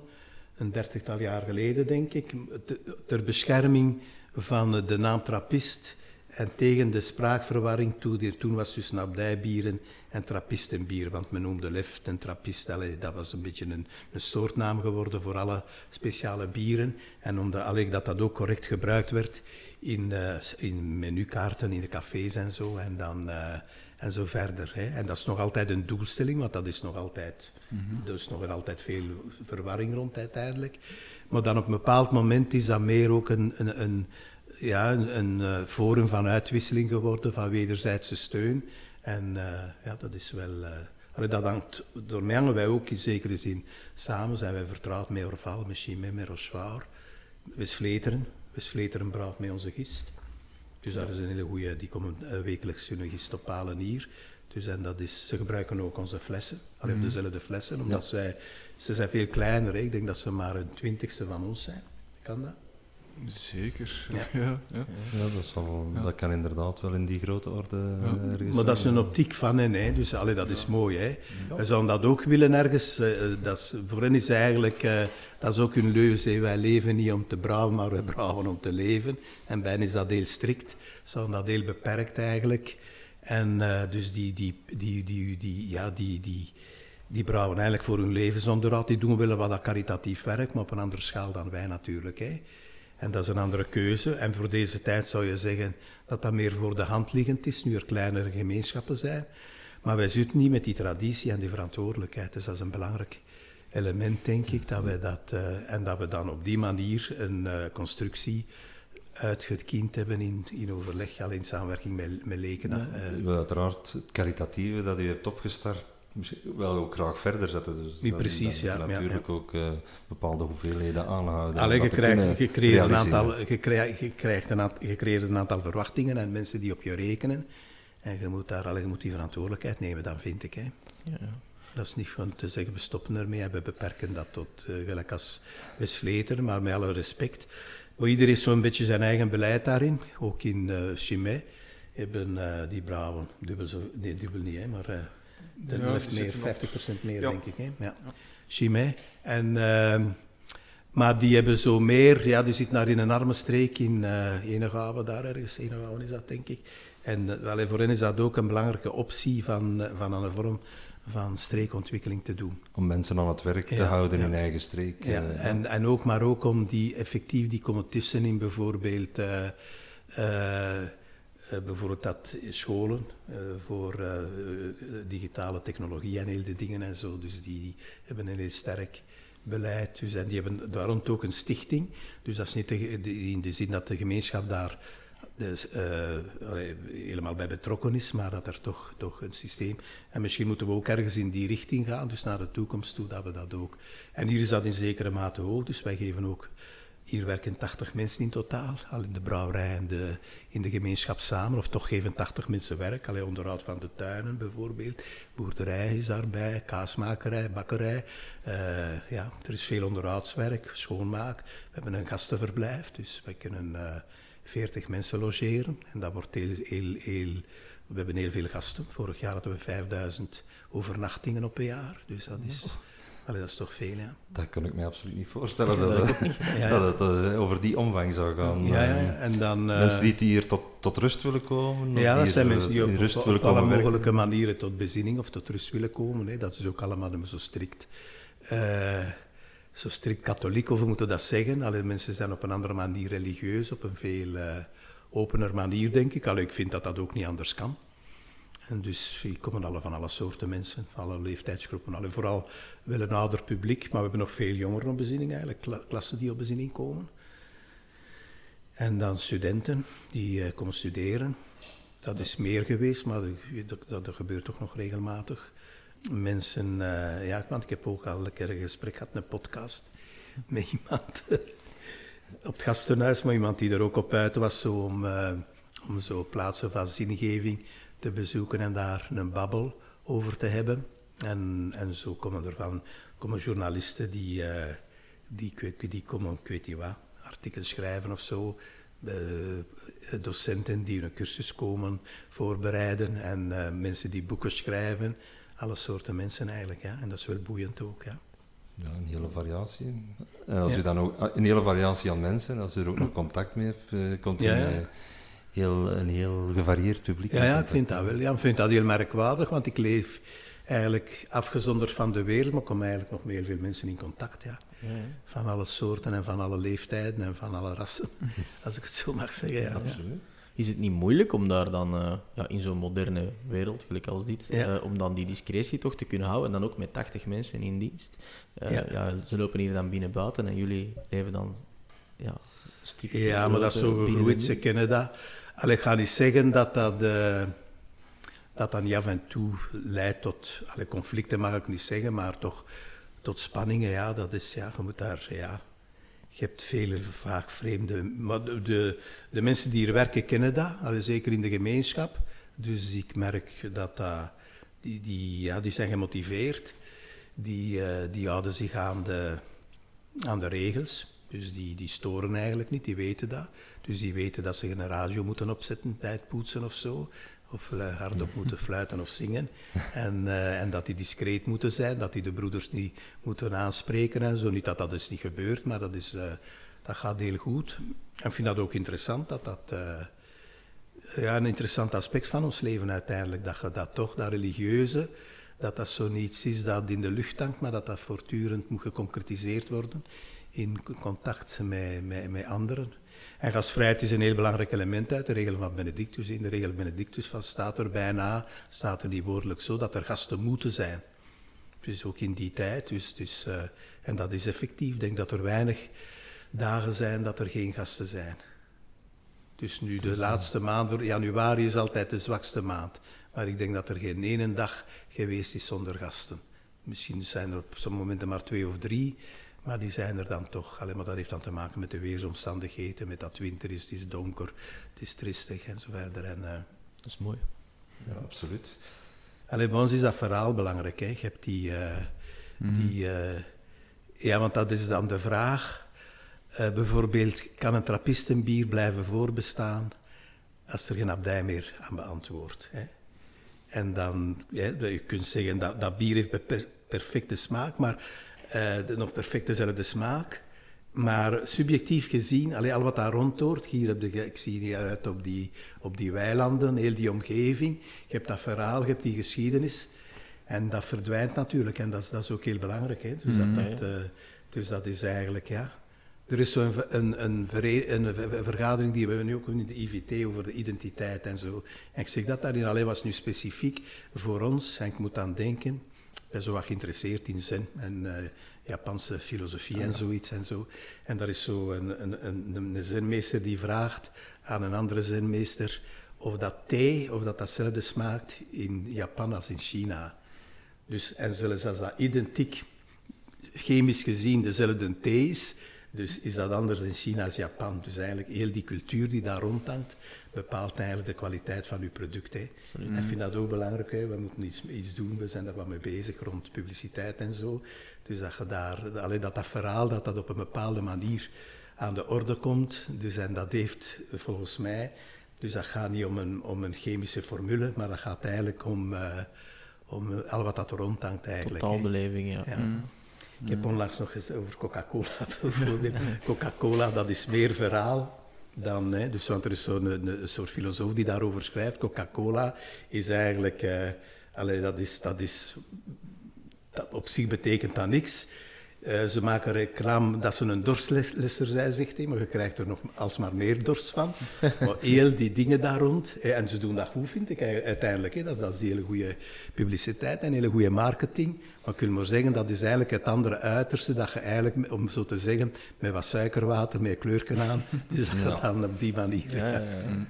een dertigtal jaar geleden, denk ik, te- ter bescherming van de naam trappist en tegen de spraakverwarring toe die er toen was tussen abdijbieren en trappistenbier. Want men noemde left en trappist, dat was een beetje een, een soortnaam geworden voor alle speciale bieren. En omdat allee, dat dat ook correct gebruikt werd in, eh, in menukaarten, in de cafés en zo. En dan... eh, en zo verder. Hè. En dat is nog altijd een doelstelling, want dat is nog altijd, er is nog altijd veel verwarring rond uiteindelijk. Maar dan op een bepaald moment is dat meer ook een, een, een, ja, een, een eh, forum van uitwisseling geworden, van wederzijdse steun. En eh, ja, dat is wel... allee, dat hangt, daarmee hangen wij ook in zekere zin samen. Zijn wij vertrouwd met Orval, met Chimay, met Rochefort, West-Vleteren. West-Vleteren brouwt met onze gist. Dus dat is een hele goede, die komen eh, wekelijks hun gist ophalen hier. Dus en dat is, ze gebruiken ook onze flessen, alleen
Mhm.
dezelfde flessen, omdat zij, ze zijn veel kleiner. Hè. Ik denk dat ze maar een twintigste van ons zijn. Kan dat?
Zeker.
Ja.
Ja. Ja,
Ja, dat, zal,
Ja.
dat kan inderdaad wel in die grote orde eh, ergens
Maar dat is een optiek van hen, hè. dus allee, dat is mooi. Hè. We zouden dat ook willen ergens. eh, eh, dat is, voor hen is eigenlijk, eh, dat is ook hun leuze. hè. Wij leven niet om te brouwen, maar we brouwen om te leven. En bij hen is dat heel strikt, zouden dat heel beperkt eigenlijk. En eh, dus die, die, die, die, die, ja, die, die, die brouwen eigenlijk voor hun levensonderhoud. Die doen wel wat dat caritatief werk, maar op een andere schaal dan wij natuurlijk. Hè. En dat is een andere keuze. En voor deze tijd zou je zeggen dat dat meer voor de hand liggend is, nu er kleinere gemeenschappen zijn. Maar wij zitten niet met die traditie en die verantwoordelijkheid. Dus dat is een belangrijk element, denk ik, dat wij dat, eh, en dat we dan op die manier een eh, constructie uitgekiend hebben in, in overleg, al in samenwerking met, met Lekena. eh,
U wil uiteraard het caritatieve dat u hebt opgestart wel ook graag verder zetten. Dus dat-
precies,
dat
ja,
natuurlijk ook eh, bepaalde hoeveelheden aanhouden. om
Allee, je, krijgt, je, creëert een aantal, je, krijgt, je, krijgt een aantal, je creëert een aantal verwachtingen en mensen die op je rekenen. En je moet, daar, je moet die verantwoordelijkheid nemen, dan vind ik. Hè.
Ja.
Dat is niet gewoon te zeggen, we stoppen ermee en we beperken dat tot uh, gelijk als West-Vleteren, maar met alle respect. Maar iedereen heeft zo'n beetje zijn eigen beleid daarin. Ook in uh, Chimay hebben uh, die brouwen, dubbel zo, nee dubbel niet, hè, maar uh, de
Ja,
helft meer,
zitten
50% meer
Ja.
denk ik. Hè. Ja.
Ja.
Chimay. En, uh, maar die hebben zo meer, ja, die zitten daar in een arme streek in uh, Enegouwen, daar ergens, Enegouwen is dat denk ik. En uh, allee, voor hen is dat ook een belangrijke optie van, uh, van een vorm van streekontwikkeling te doen.
Om mensen aan het werk te
Ja,
houden
ja.
in eigen streek.
Ja,
eh,
en, en ook, maar ook om die effectief, die komen tussenin bijvoorbeeld, eh, eh, eh, bijvoorbeeld dat scholen eh, voor eh, eh, digitale technologie en heel dingen en zo, dus die, hebben een heel sterk beleid. Dus, en die hebben daarom ook een stichting. Dus dat is niet in de zin dat de gemeenschap daar dus, eh, helemaal bij betrokken is, maar dat er toch, toch een systeem... En misschien moeten we ook ergens in die richting gaan, dus naar de toekomst toe, dat we dat ook... En hier is dat in zekere mate hoog, dus wij geven ook... Hier werken 80 mensen in totaal, al in de brouwerij en de, in de gemeenschap samen, of toch geven 80 mensen werk, alleen onderhoud van de tuinen bijvoorbeeld. Boerderij is daarbij, kaasmakerij, bakkerij. Eh, ja, er is veel onderhoudswerk, schoonmaak. We hebben een gastenverblijf, dus wij kunnen eh 40 mensen logeren. En dat wordt heel, heel, heel, we hebben heel veel gasten. Vorig jaar hadden we 5000 overnachtingen op een jaar, dus dat is, allee, dat is toch veel, ja.
Dat kan ik me absoluut niet voorstellen,
Ja,
dat,
dat
het,
Ja,
dat het eh, over die omvang zou gaan.
ja, ja,
eh.
En dan... eh,
Mensen die hier tot, tot rust willen komen?
Ja, dat zijn mensen die op,
rust
op, alle
werken?
mogelijke manieren tot bezinning of tot rust willen komen. Hè. Dat is ook allemaal zo strikt, zo strikt katholiek, of we moeten dat zeggen. Alleen mensen zijn op een andere manier religieus, op een veel opener manier, denk ik. Alleen ik vind dat dat ook niet anders kan. En dus hier komen alle, van alle soorten mensen, van alle leeftijdsgroepen. Allee, vooral wel een ouder publiek, maar we hebben nog veel jongeren op bezinning eigenlijk, kla- klassen die op bezinning komen. En dan studenten die eh, komen studeren. Dat is meer geweest, maar dat, dat, gebeurt toch nog regelmatig. mensen, eh, ja, want ik heb ook al een keer een gesprek gehad, een podcast met iemand op het gastenhuis, maar iemand die er ook op uit was zo om, eh, om zo plaatsen van zingeving te bezoeken en daar een babbel over te hebben. En, en zo komen er van komen journalisten die, eh, die, die, komen, ik weet niet wat, artikelen schrijven of zo. Uh, docenten die een cursus komen voorbereiden en uh, mensen die boeken schrijven. Alle soorten mensen eigenlijk, ja. En dat is wel boeiend ook, ja.
Ja, een hele variatie. En als ja. u dan ook, een hele variatie aan mensen, als u er ook nog contact mee hebt, komt u ja, ja. Heel, een heel gevarieerd publiek.
Ja, ja ik vind dat wel. Ja, ik vind dat heel merkwaardig, want ik leef eigenlijk afgezonderd van de wereld, maar kom eigenlijk nog met heel veel mensen in contact. Ja. ja. Van alle soorten en van alle leeftijden en van alle rassen, als ik het zo mag zeggen. Ja.
Absoluut. Is het niet moeilijk om daar dan uh, ja, in zo'n moderne wereld, gelijk als dit, ja. uh, om dan die discretie toch te kunnen houden en dan ook met 80 mensen in dienst? Uh, ja. ja. ze lopen hier dan binnen buiten en jullie leven dan ja,
Ja, maar dat is zo gegroeid, ze kennen dat. Allee, ik ga niet zeggen dat dat dat dan niet af en toe leidt tot alle conflicten, mag ik niet zeggen, maar toch tot spanningen. Ja, dat is, ja, je moet daar, ja, je hebt vele vaak vreemde, maar de, de, de mensen die hier werken kennen dat, alle, zeker in de gemeenschap. Dus ik merk dat dat, die, die, ja, die zijn gemotiveerd, die, uh, die houden zich aan de, aan de regels. Dus die, die storen eigenlijk niet, die weten dat. Dus die weten dat ze een radio moeten opzetten bij het poetsen of zo of hardop moeten fluiten of zingen. En, uh, en dat die discreet moeten zijn, dat die de broeders niet moeten aanspreken en zo. Niet dat dat dus niet gebeurt, maar dat, is, uh, dat gaat heel goed. En ik vind dat ook interessant, dat dat uh, ja, een interessant aspect van ons leven uiteindelijk. Dat je dat toch, dat religieuze, dat dat zo niets is dat in de lucht hangt, maar dat dat voortdurend moet geconcretiseerd worden in contact met, met, met anderen. En gastvrijheid is een heel belangrijk element uit de regel van Benedictus. In de regel Benedictus van staat er bijna, staat er niet woordelijk zo, dat er gasten moeten zijn. Dus ook in die tijd. Dus, dus, uh, en dat is effectief. Ik denk dat er weinig dagen zijn dat er geen gasten zijn. Dus nu de laatste maand, januari is altijd de zwakste maand. Maar ik denk dat er geen ene dag geweest is zonder gasten. Misschien zijn er op sommige momenten maar twee of drie. Maar die zijn er dan toch. Alleen maar dat heeft dan te maken met de weersomstandigheden, met dat winter is, het is donker, het is tristig en zo verder. En, uh,
dat is mooi.
Ja, absoluut.
Alleen bij ons is dat verhaal belangrijk. Hè. Je hebt die... Uh, mm. die uh, ja, want dat is dan de vraag. bijvoorbeeld, kan een trappistenbier blijven voorbestaan als er geen abdij meer aan beantwoordt? En dan, ja, je kunt zeggen, dat, dat bier heeft per perfecte smaak, maar de nog perfect dezelfde smaak. Maar subjectief gezien, allee, al wat daar rondhoort, hier heb je, ik zie hier uit op die, op die weilanden, heel die omgeving. Je hebt dat verhaal, je hebt die geschiedenis. En dat verdwijnt natuurlijk, en dat is, dat is ook heel belangrijk. Hè? Dus, mm, dat, dat, uh, dus dat is eigenlijk, ja. Er is zo'n een, een, een, een, vergadering die we nu ook in de IVT over de identiteit en zo. En ik zeg dat daarin alleen was nu specifiek voor ons, en ik moet aan denken ben zo wat geïnteresseerd in zen en uh, Japanse filosofie ah, en zoiets en zo. En daar is zo een, een, een, een zenmeester die vraagt aan een andere zenmeester of dat thee, of dat datzelfde smaakt in Japan als in China. Dus, en zelfs als dat identiek, chemisch gezien, dezelfde thee is, dus is dat anders in China als Japan. Dus eigenlijk heel die cultuur die daar rondhangt, bepaalt eigenlijk de kwaliteit van uw product. Hè. Ik vind dat ook belangrijk. Hè. We moeten iets, iets doen, we zijn daar wat mee bezig rond publiciteit en zo. Dus dat je daar, alleen dat dat verhaal, dat dat op een bepaalde manier aan de orde komt. Dus en dat heeft volgens mij, dus dat gaat niet om een, om een chemische formule, maar dat gaat eigenlijk om, uh, om al wat dat er rondhangt eigenlijk.
Totaalbeleving, ja. ja. Mm.
Ik heb onlangs nog eens over Coca-Cola bijvoorbeeld. Coca-Cola, dat is meer verhaal dan, hè, dus, want er is zo'n een, een, soort filosoof die daarover schrijft. Coca-Cola is eigenlijk, allee, dat is, dat is, dat op zich betekent dat niks. Uh, ze maken reclame dat ze een dorstlesser zijn, zegt hij, maar je krijgt er nog alsmaar meer dorst van. maar heel die dingen daar rond, en ze doen dat goed, vind ik uiteindelijk. Hè, dat, dat is hele goede publiciteit en hele goede marketing. Maar ik wil maar zeggen, dat is eigenlijk het andere uiterste, dat je eigenlijk, om zo te zeggen, met wat suikerwater, met kleurken aan, dus dat ja. dan op die manier.
Ja, ja,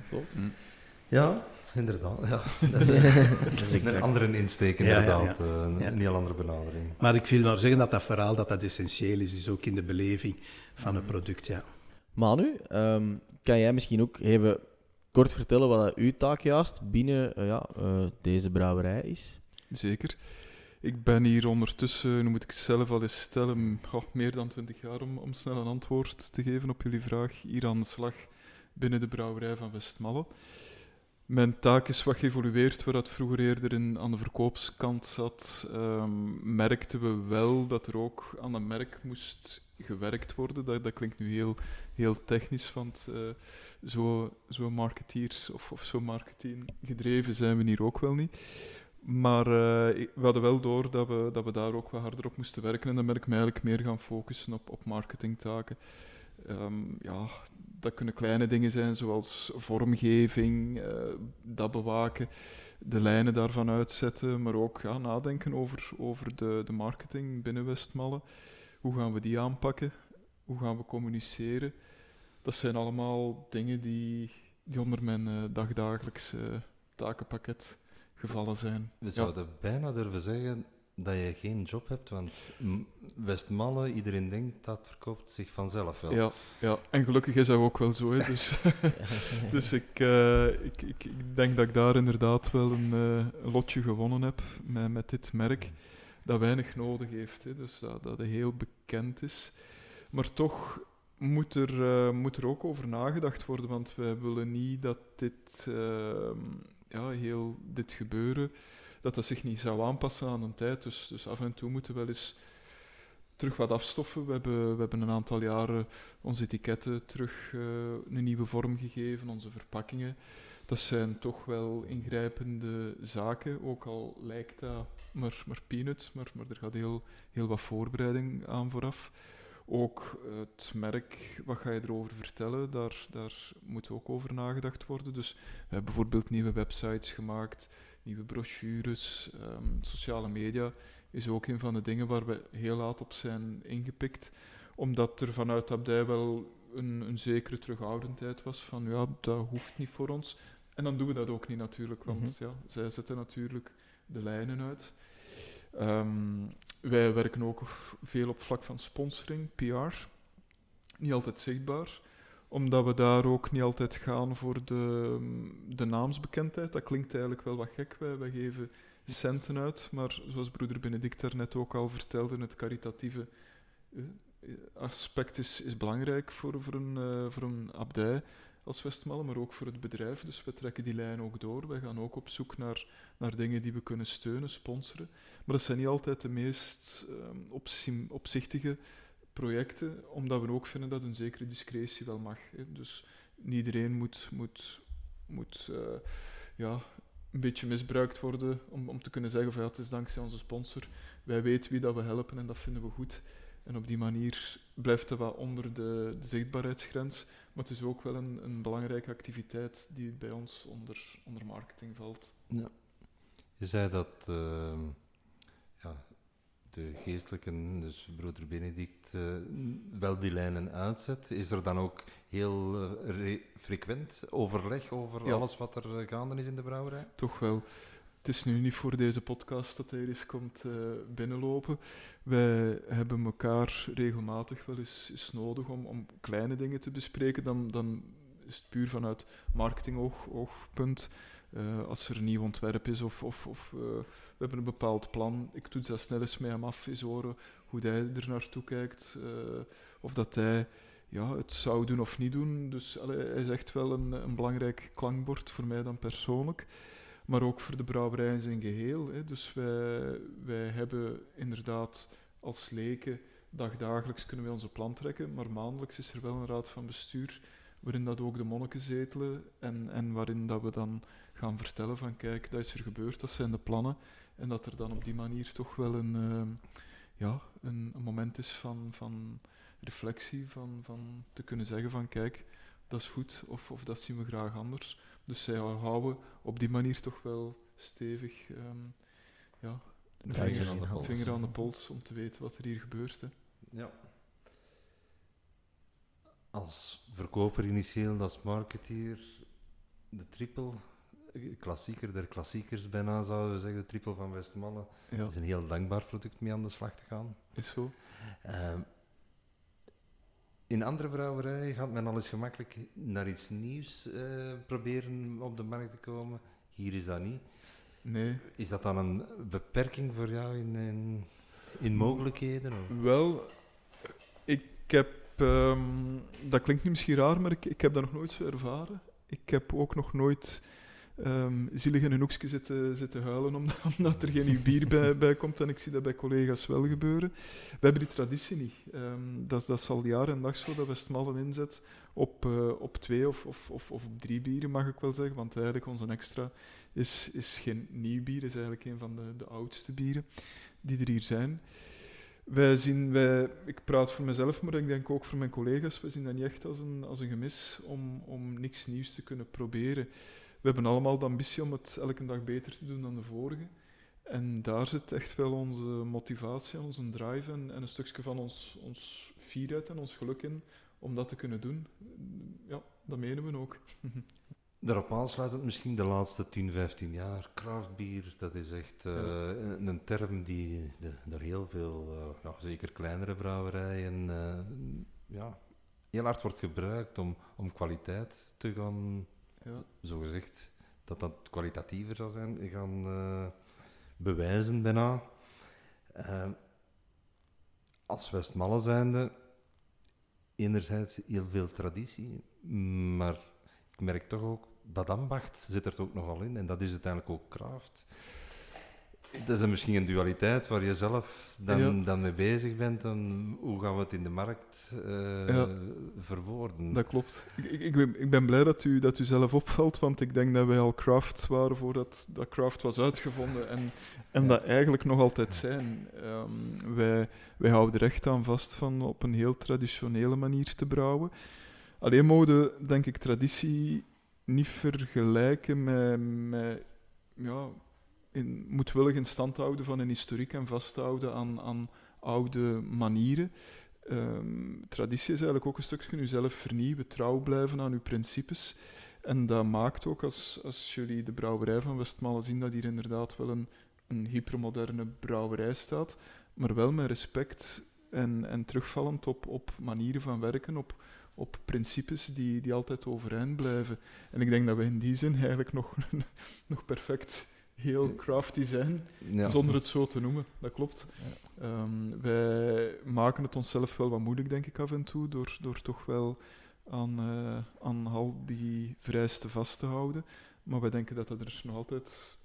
ja. ja. inderdaad. Ja. Dat is een andere insteek, inderdaad. Ja, ja, Een heel andere benadering.
Maar ik wil maar zeggen dat dat verhaal dat dat essentieel is, is ook in de beleving van het product, ja.
Manu, um, kan jij misschien ook even kort vertellen wat uw taak juist binnen uh, ja, uh, deze brouwerij is?
Zeker. Ik ben hier ondertussen, nu moet ik zelf al eens stellen, meer dan twintig jaar om, om snel een antwoord te geven op jullie vraag. Hier aan de slag binnen de brouwerij van Westmalle. Mijn taak is wat geëvolueerd, waar dat vroeger eerder aan de verkoopskant zat. Um, merkten we wel dat er ook aan een merk moest gewerkt worden. Dat, dat klinkt nu heel, heel technisch, want uh, zo, zo marketeers of, of zo marketing gedreven zijn we hier ook wel niet. Maar uh, we hadden wel door dat we, dat we daar ook wat harder op moesten werken en dan ben ik me eigenlijk meer gaan focussen op, op marketingtaken. Um, ja, dat kunnen kleine dingen zijn, zoals vormgeving, uh, dat bewaken, de lijnen daarvan uitzetten, maar ook ja, nadenken over, over de, de marketing binnen Westmalle. Hoe gaan we die aanpakken? Hoe gaan we communiceren? Dat zijn allemaal dingen die, die onder mijn uh, dagdagelijkse takenpakket gevallen zijn.
We zouden bijna durven zeggen dat je geen job hebt, want Westmalle, iedereen denkt dat verkoopt zich vanzelf wel.
Ja, ja. en gelukkig is dat ook wel zo. Hè. Dus, dus ik, uh, ik, ik, ik, denk dat ik daar inderdaad wel een, uh, lotje gewonnen heb met, met dit merk, dat weinig nodig heeft. Hè. Dus dat, dat heel bekend is. Maar toch moet er, uh, moet er ook over nagedacht worden, want wij willen niet dat dit, ehm, ja, heel dit gebeuren dat dat zich niet zou aanpassen aan een tijd. Dus, dus af en toe moeten we wel eens terug wat afstoffen. We hebben, we hebben een aantal jaren onze etiketten terug uh, een nieuwe vorm gegeven, onze verpakkingen. Dat zijn toch wel ingrijpende zaken, ook al lijkt dat maar, maar peanuts, maar, maar er gaat heel, heel wat voorbereiding aan vooraf. Ook het merk, wat ga je erover vertellen, daar, daar moet ook over nagedacht worden. Dus we hebben bijvoorbeeld nieuwe websites gemaakt, nieuwe brochures, um, sociale media is ook een van de dingen waar we heel laat op zijn ingepikt. Omdat er vanuit Abdij wel een, een zekere terughoudendheid was van ja, dat hoeft niet voor ons. En dan doen we dat ook niet natuurlijk, want mhm. ja, zij zetten natuurlijk de lijnen uit. Um, wij werken ook veel op vlak van sponsoring, PR. Niet altijd zichtbaar omdat we daar ook niet altijd gaan voor de, de naamsbekendheid. Dat klinkt eigenlijk wel wat gek. Wij, wij geven centen uit, maar zoals broeder Benedict daarnet ook al vertelde, het caritatieve eh, aspect is, is belangrijk voor, voor, een, uh, voor een abdij als Westmalle, maar ook voor het bedrijf. Dus we trekken die lijn ook door. Wij gaan ook op zoek naar, naar dingen die we kunnen steunen, sponsoren. Maar dat zijn niet altijd de meest um, opzichtige projecten, omdat we ook vinden dat een zekere discretie wel mag. Hè. Dus niet iedereen moet, moet, moet uh, ja, een beetje misbruikt worden om, om te kunnen zeggen van het is dankzij onze sponsor. Wij weten wie dat we helpen en dat vinden we goed. En op die manier blijft het wat onder de, de zichtbaarheidsgrens, maar het is ook wel een, een belangrijke activiteit die bij ons onder, onder marketing valt.
Ja. Je zei dat uh, ja, de geestelijke, dus broeder Benedict, uh, wel die lijnen uitzet. Is er dan ook heel uh, frequent overleg over alles wat er uh, gaande is in de brouwerij?
Toch wel. Het is nu niet voor deze podcast dat hij eens komt binnenlopen. Wij hebben elkaar regelmatig wel eens, nodig om, om kleine dingen te bespreken. Dan, dan is het puur vanuit marketing-oogpunt. Uh, als er een nieuw ontwerp is of, of, of uh, we hebben een bepaald plan, ik doe dat snel eens met hem af, eens horen hoe hij er naartoe kijkt, of dat hij ja, het zou doen of niet doen. Dus hij is echt wel een, een belangrijk klankbord voor mij dan persoonlijk, maar ook voor de brouwerij in zijn geheel. Hè. Dus wij, wij hebben inderdaad als leken dagdagelijks kunnen wij onze plan trekken, maar maandelijks is er wel een raad van bestuur waarin dat ook de monniken zetelen en, en waarin dat we dan gaan vertellen van kijk, dat is er gebeurd, dat zijn de plannen. En dat er dan op die manier toch wel een, uh, ja, een, een, moment is van, van reflectie, van, van te kunnen zeggen van kijk, dat is goed of, of dat zien we graag anders. Dus zij houden op die manier toch wel stevig um, ja, de vinger, aan de, pols. vinger aan de pols om te weten wat er hier gebeurt. Hè.
Ja. Als verkoper initieel, als marketeer, de triple klassieker der klassiekers bijna, zouden we zeggen, de trippel van Westmalle.
Ja,
is een heel dankbaar product mee aan de slag te gaan.
is zo.
Ehm, in andere brouwerijen gaat men al eens gemakkelijk naar iets nieuws eh, proberen op de markt te komen. Hier is dat niet.
Nee.
Is dat dan een beperking voor jou in, in, in mogelijkheden? of?
Wel, ik heb... ehm, dat klinkt nu misschien raar, maar ik, ik heb dat nog nooit zo ervaren. Ik heb ook nog nooit ehm, zielig in een hoekje zitten, zitten huilen omdat, omdat er geen nieuw bier bij, bij komt. En ik zie dat bij collega's wel gebeuren. We hebben die traditie niet. Ehm, dat, dat is al jaren en dag zo, dat Westmallen inzet op, eh, op twee of, of, of, of op drie bieren, mag ik wel zeggen. Want eigenlijk onze extra is, is geen nieuw bier, is eigenlijk een van de, de oudste bieren die er hier zijn. Wij zien, wij, ik praat voor mezelf, maar ik denk ook voor mijn collega's, wij zien dat niet echt als een, als een gemis om, om niks nieuws te kunnen proberen. We hebben allemaal de ambitie om het elke dag beter te doen dan de vorige. En daar zit echt wel onze motivatie en onze drive en, en een stukje van ons, ons fierheid en ons geluk in om dat te kunnen doen. Ja, dat menen we ook.
Daarop aansluitend misschien de laatste 10, 15 jaar. Craftbier, dat is echt eh, een, een term die door heel veel, eh, ja, zeker kleinere brouwerijen, eh, ja, heel hard wordt gebruikt om, om kwaliteit te gaan,
Ja,
zogezegd, dat dat kwalitatiever zou zijn, gaan eh, bewijzen bijna. Eh, als Westmalle zijnde, enerzijds heel veel traditie, maar ik merk toch ook, dat ambacht zit er ook nogal in. En dat is uiteindelijk ook craft. Dat is een- misschien een dualiteit waar je zelf dan,
Ja.
dan mee bezig bent. Dan, hoe gaan we het in de markt eh,
Ja.
verwoorden?
dat klopt. Ik, ik, ik, ben, ik ben blij dat u, dat u zelf opvalt, want ik denk dat wij al craft waren voordat dat craft was uitgevonden en, en
Ja.
dat eigenlijk nog altijd zijn. Ehm, wij, wij houden er echt aan vast van op een heel traditionele manier te brouwen. Alleen mogen we, denk ik, traditie niet vergelijken met, met ja, in, moedwillig in stand houden van een historiek en vasthouden aan, aan oude manieren. Ehm, traditie is eigenlijk ook een stukje jezelf vernieuwen, trouw blijven aan uw principes. En dat maakt ook, als, als jullie de brouwerij van Westmalle zien, dat hier inderdaad wel een, een hypermoderne brouwerij staat, maar wel met respect en, en terugvallend op, op manieren van werken, op, op principes die, die altijd overeind blijven. En ik denk dat we in die zin eigenlijk nog, nog perfect heel crafty zijn,
Ja.
zonder het zo te noemen. Dat klopt. Ehm, wij maken het onszelf wel wat moeilijk, denk ik, af en toe, door, door toch wel aan, eh, aan al die vereisten vast te houden. Maar wij denken dat dat er nog altijd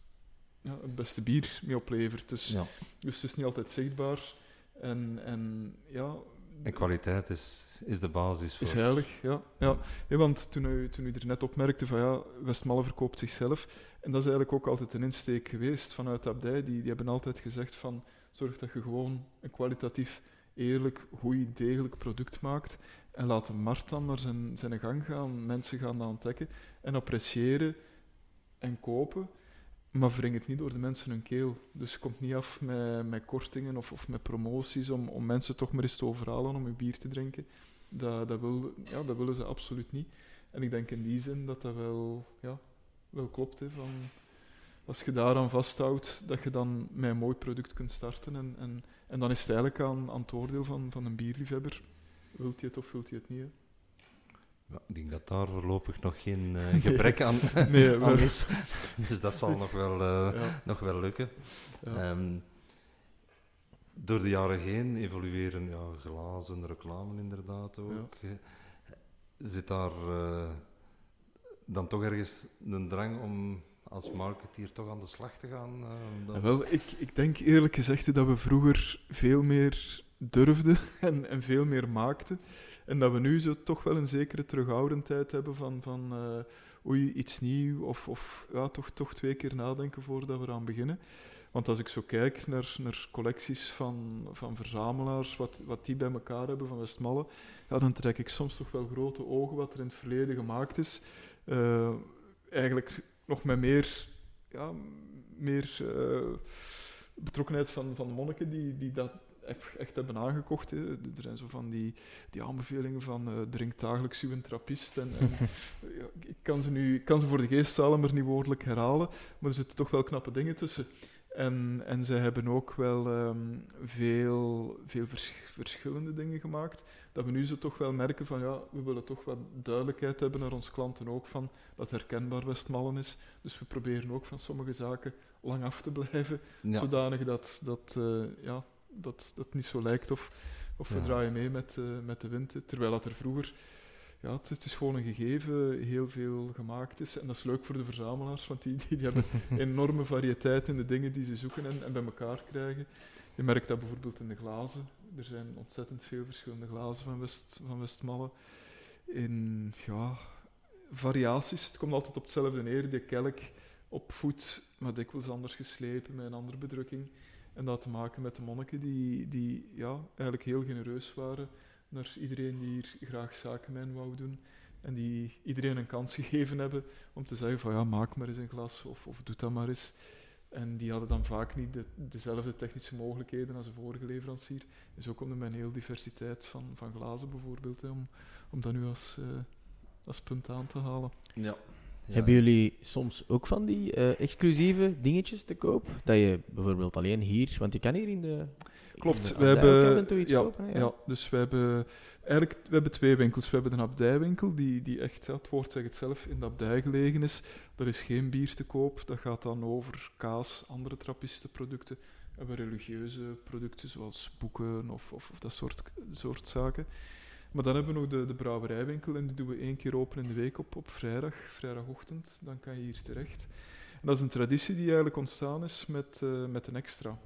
ja, het beste bier mee oplevert. Dus, dus het is niet altijd zichtbaar. En, en ja,
En kwaliteit is, is de basis voor...
is heilig, ja. ja. Ja, want toen u, toen u er net opmerkte van ja, Westmalle verkoopt zichzelf. En dat is eigenlijk ook altijd een insteek geweest vanuit de abdij. Die, die hebben altijd gezegd van zorg dat je gewoon een kwalitatief, eerlijk, goed, degelijk product maakt. En laat de markt dan naar zijn, zijn gang gaan. Mensen gaan dat ontdekken en appreciëren en kopen. Maar wring het niet door de mensen hun keel. Dus komt niet af met, met kortingen of, of met promoties om, om mensen toch maar eens te overhalen om een bier te drinken. Dat, dat, wil, ja, dat willen ze absoluut niet. En ik denk in die zin dat dat wel, ja, wel klopt. Hè, van, als je daaraan vasthoudt, dat je dan met een mooi product kunt starten. En, en, en dan is het eigenlijk aan, aan het oordeel van, van een bierliefhebber. Wilt hij het of wilt hij het niet?
Ja, ik denk dat daar voorlopig nog geen eh, gebrek aan,
Nee,
aan is. Dus dat zal nog wel, eh,
Ja,
nog wel lukken.
ja.
Ehm, door de jaren heen evolueren ja, glazen, reclame inderdaad ook. Zit daar eh, dan toch ergens een drang om als marketeer toch aan de slag te gaan?
wel, ik, ik denk eerlijk gezegd dat we vroeger veel meer durfden en, en veel meer maakten. En dat we nu zo toch wel een zekere terughoudendheid hebben van, van eh, oei, iets nieuw of, of ja, toch, toch twee keer nadenken voordat we eraan beginnen. Want als ik zo kijk naar, naar collecties van, van verzamelaars, wat, wat die bij elkaar hebben van Westmalle, ja, dan trek ik soms toch wel grote ogen wat er in het verleden gemaakt is. Eh, eigenlijk nog met meer, ja, meer eh, betrokkenheid van, van de monniken die, die dat echt hebben aangekocht. Hè. Er zijn zo van die, die aanbevelingen van uh, drink dagelijks uw trappist. En, en ik, kan ze nu, ik kan ze voor de geest halen, maar niet woordelijk herhalen. Maar er zitten toch wel knappe dingen tussen. En, en zij hebben ook wel um, veel, veel vers verschillende dingen gemaakt. Dat we nu zo toch wel merken van ja, we willen toch wat duidelijkheid hebben naar onze klanten ook van dat herkenbaar Westmallen is. Dus we proberen ook van sommige zaken lang af te blijven, zodanig dat, dat, uh, ja, dat dat niet zo lijkt of, of we draaien mee met, uh, met de wind. Terwijl dat er vroeger ja, het, is gewoon een gegeven, heel veel gemaakt is. En dat is leuk voor de verzamelaars, want die, die, die hebben enorme variëteit in de dingen die ze zoeken en, en bij elkaar krijgen. Je merkt dat bijvoorbeeld in de glazen. Er zijn ontzettend veel verschillende glazen van, West, van Westmalle. In ja, variaties, het komt altijd op hetzelfde neer. Die kelk op voet, maar dikwijls anders geslepen met een andere bedrukking. En dat te maken met de monniken die, die ja, eigenlijk heel genereus waren naar iedereen die hier graag zaken mee wou doen. En die iedereen een kans gegeven hebben om te zeggen van ja, maak maar eens een glas of, of doe dat maar eens. En die hadden dan vaak niet de, dezelfde technische mogelijkheden als de vorige leverancier. En zo komt er met een heel diversiteit van, van glazen bijvoorbeeld, om, om dat nu als, uh, als punt aan te halen.
Ja.
Hebben jullie soms ook van die uh, exclusieve dingetjes te koop? Dat je bijvoorbeeld alleen hier, want je kan hier in de.
Klopt, we hebben. Ja, kopen, ja. ja, dus we hebben eigenlijk we hebben twee winkels. We hebben een abdijwinkel, die, die echt, het woord zegt het zelf, in de abdij gelegen is. Er is geen bier te koop, dat gaat dan over kaas, andere trappistenproducten. We hebben religieuze producten, zoals boeken of, of, of dat soort, soort zaken. Maar dan hebben we nog de, de brouwerijwinkel en die doen we één keer open in de week op, op vrijdag, vrijdagochtend. Dan kan je hier terecht. En dat is een traditie die eigenlijk ontstaan is met, uh, met een extra.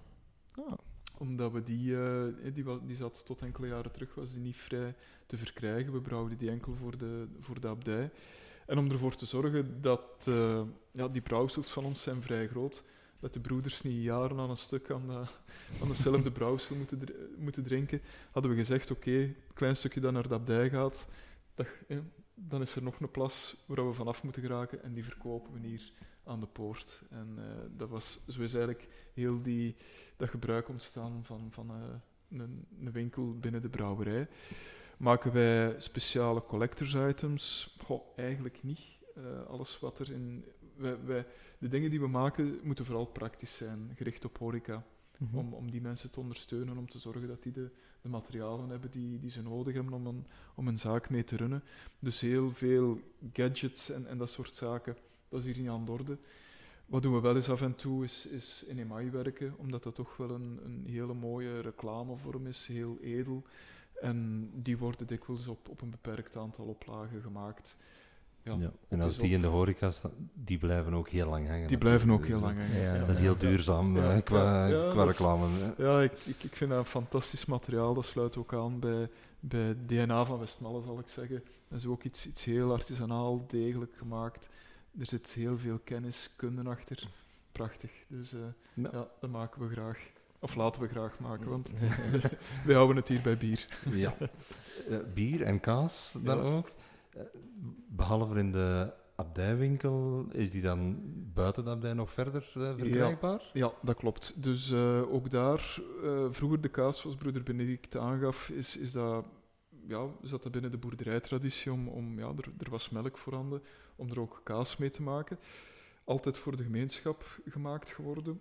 Ah. Omdat we die, uh, die, die zat tot enkele jaren terug, was die niet vrij te verkrijgen. We brouwden die enkel voor de, voor de abdij. En om ervoor te zorgen dat uh, ja, die brouwsels van ons zijn vrij groot dat de broeders niet jaren aan een stuk aan, de, aan hetzelfde brouwsel moeten, moeten drinken, hadden we gezegd, oké, een klein stukje dat naar de abdij gaat, dat, dan is er nog een plas waar we vanaf moeten geraken en die verkopen we hier aan de poort. En uh, dat was, zo is eigenlijk heel die, dat gebruik ontstaan van, van uh, een, een, winkel binnen de brouwerij. Maken wij speciale collectors items? Goh, eigenlijk niet. Uh, alles wat er in, wij, de dingen die we maken moeten vooral praktisch zijn, gericht op horeca. Mhm. om, om die mensen te ondersteunen, om te zorgen dat die de, de materialen hebben die, die ze nodig hebben om een, om een zaak mee te runnen. Dus heel veel gadgets en, en dat soort zaken, dat is hier niet aan de orde. Wat doen we wel eens af en toe, is, is in email werken, omdat dat toch wel een, een hele mooie reclamevorm is, heel edel. En die worden dikwijls op, op een beperkt aantal oplagen gemaakt.
Ja, En als die in de horeca staan, die blijven ook heel lang hangen.
Die blijven ook heel lang hangen.
Ja, dat is heel duurzaam uh, qua, qua reclame.
ja, ik, ik, ik vind dat een fantastisch materiaal. Dat sluit ook aan bij, bij DNA van Westmalle, zal ik zeggen. Dat is ook iets, iets heel artisanaal, degelijk gemaakt. Er zit heel veel kennis, kunde achter. Prachtig. Dus uh, ja. dat maken we graag. Of laten we graag maken, want we houden het hier bij bier.
ja. Uh, bier en kaas dan ook? Eh, behalve in de abdijwinkel, is die dan buiten de abdij nog verder uh, verkrijgbaar?
Ja, ja, dat klopt. Dus uh, ook daar, uh, vroeger de kaas, zoals broeder Benedict aangaf, is, is dat, ja, zat dat binnen de boerderijtraditie om, om ja, er, er was melk voorhanden, om er ook kaas mee te maken. Altijd voor de gemeenschap gemaakt geworden.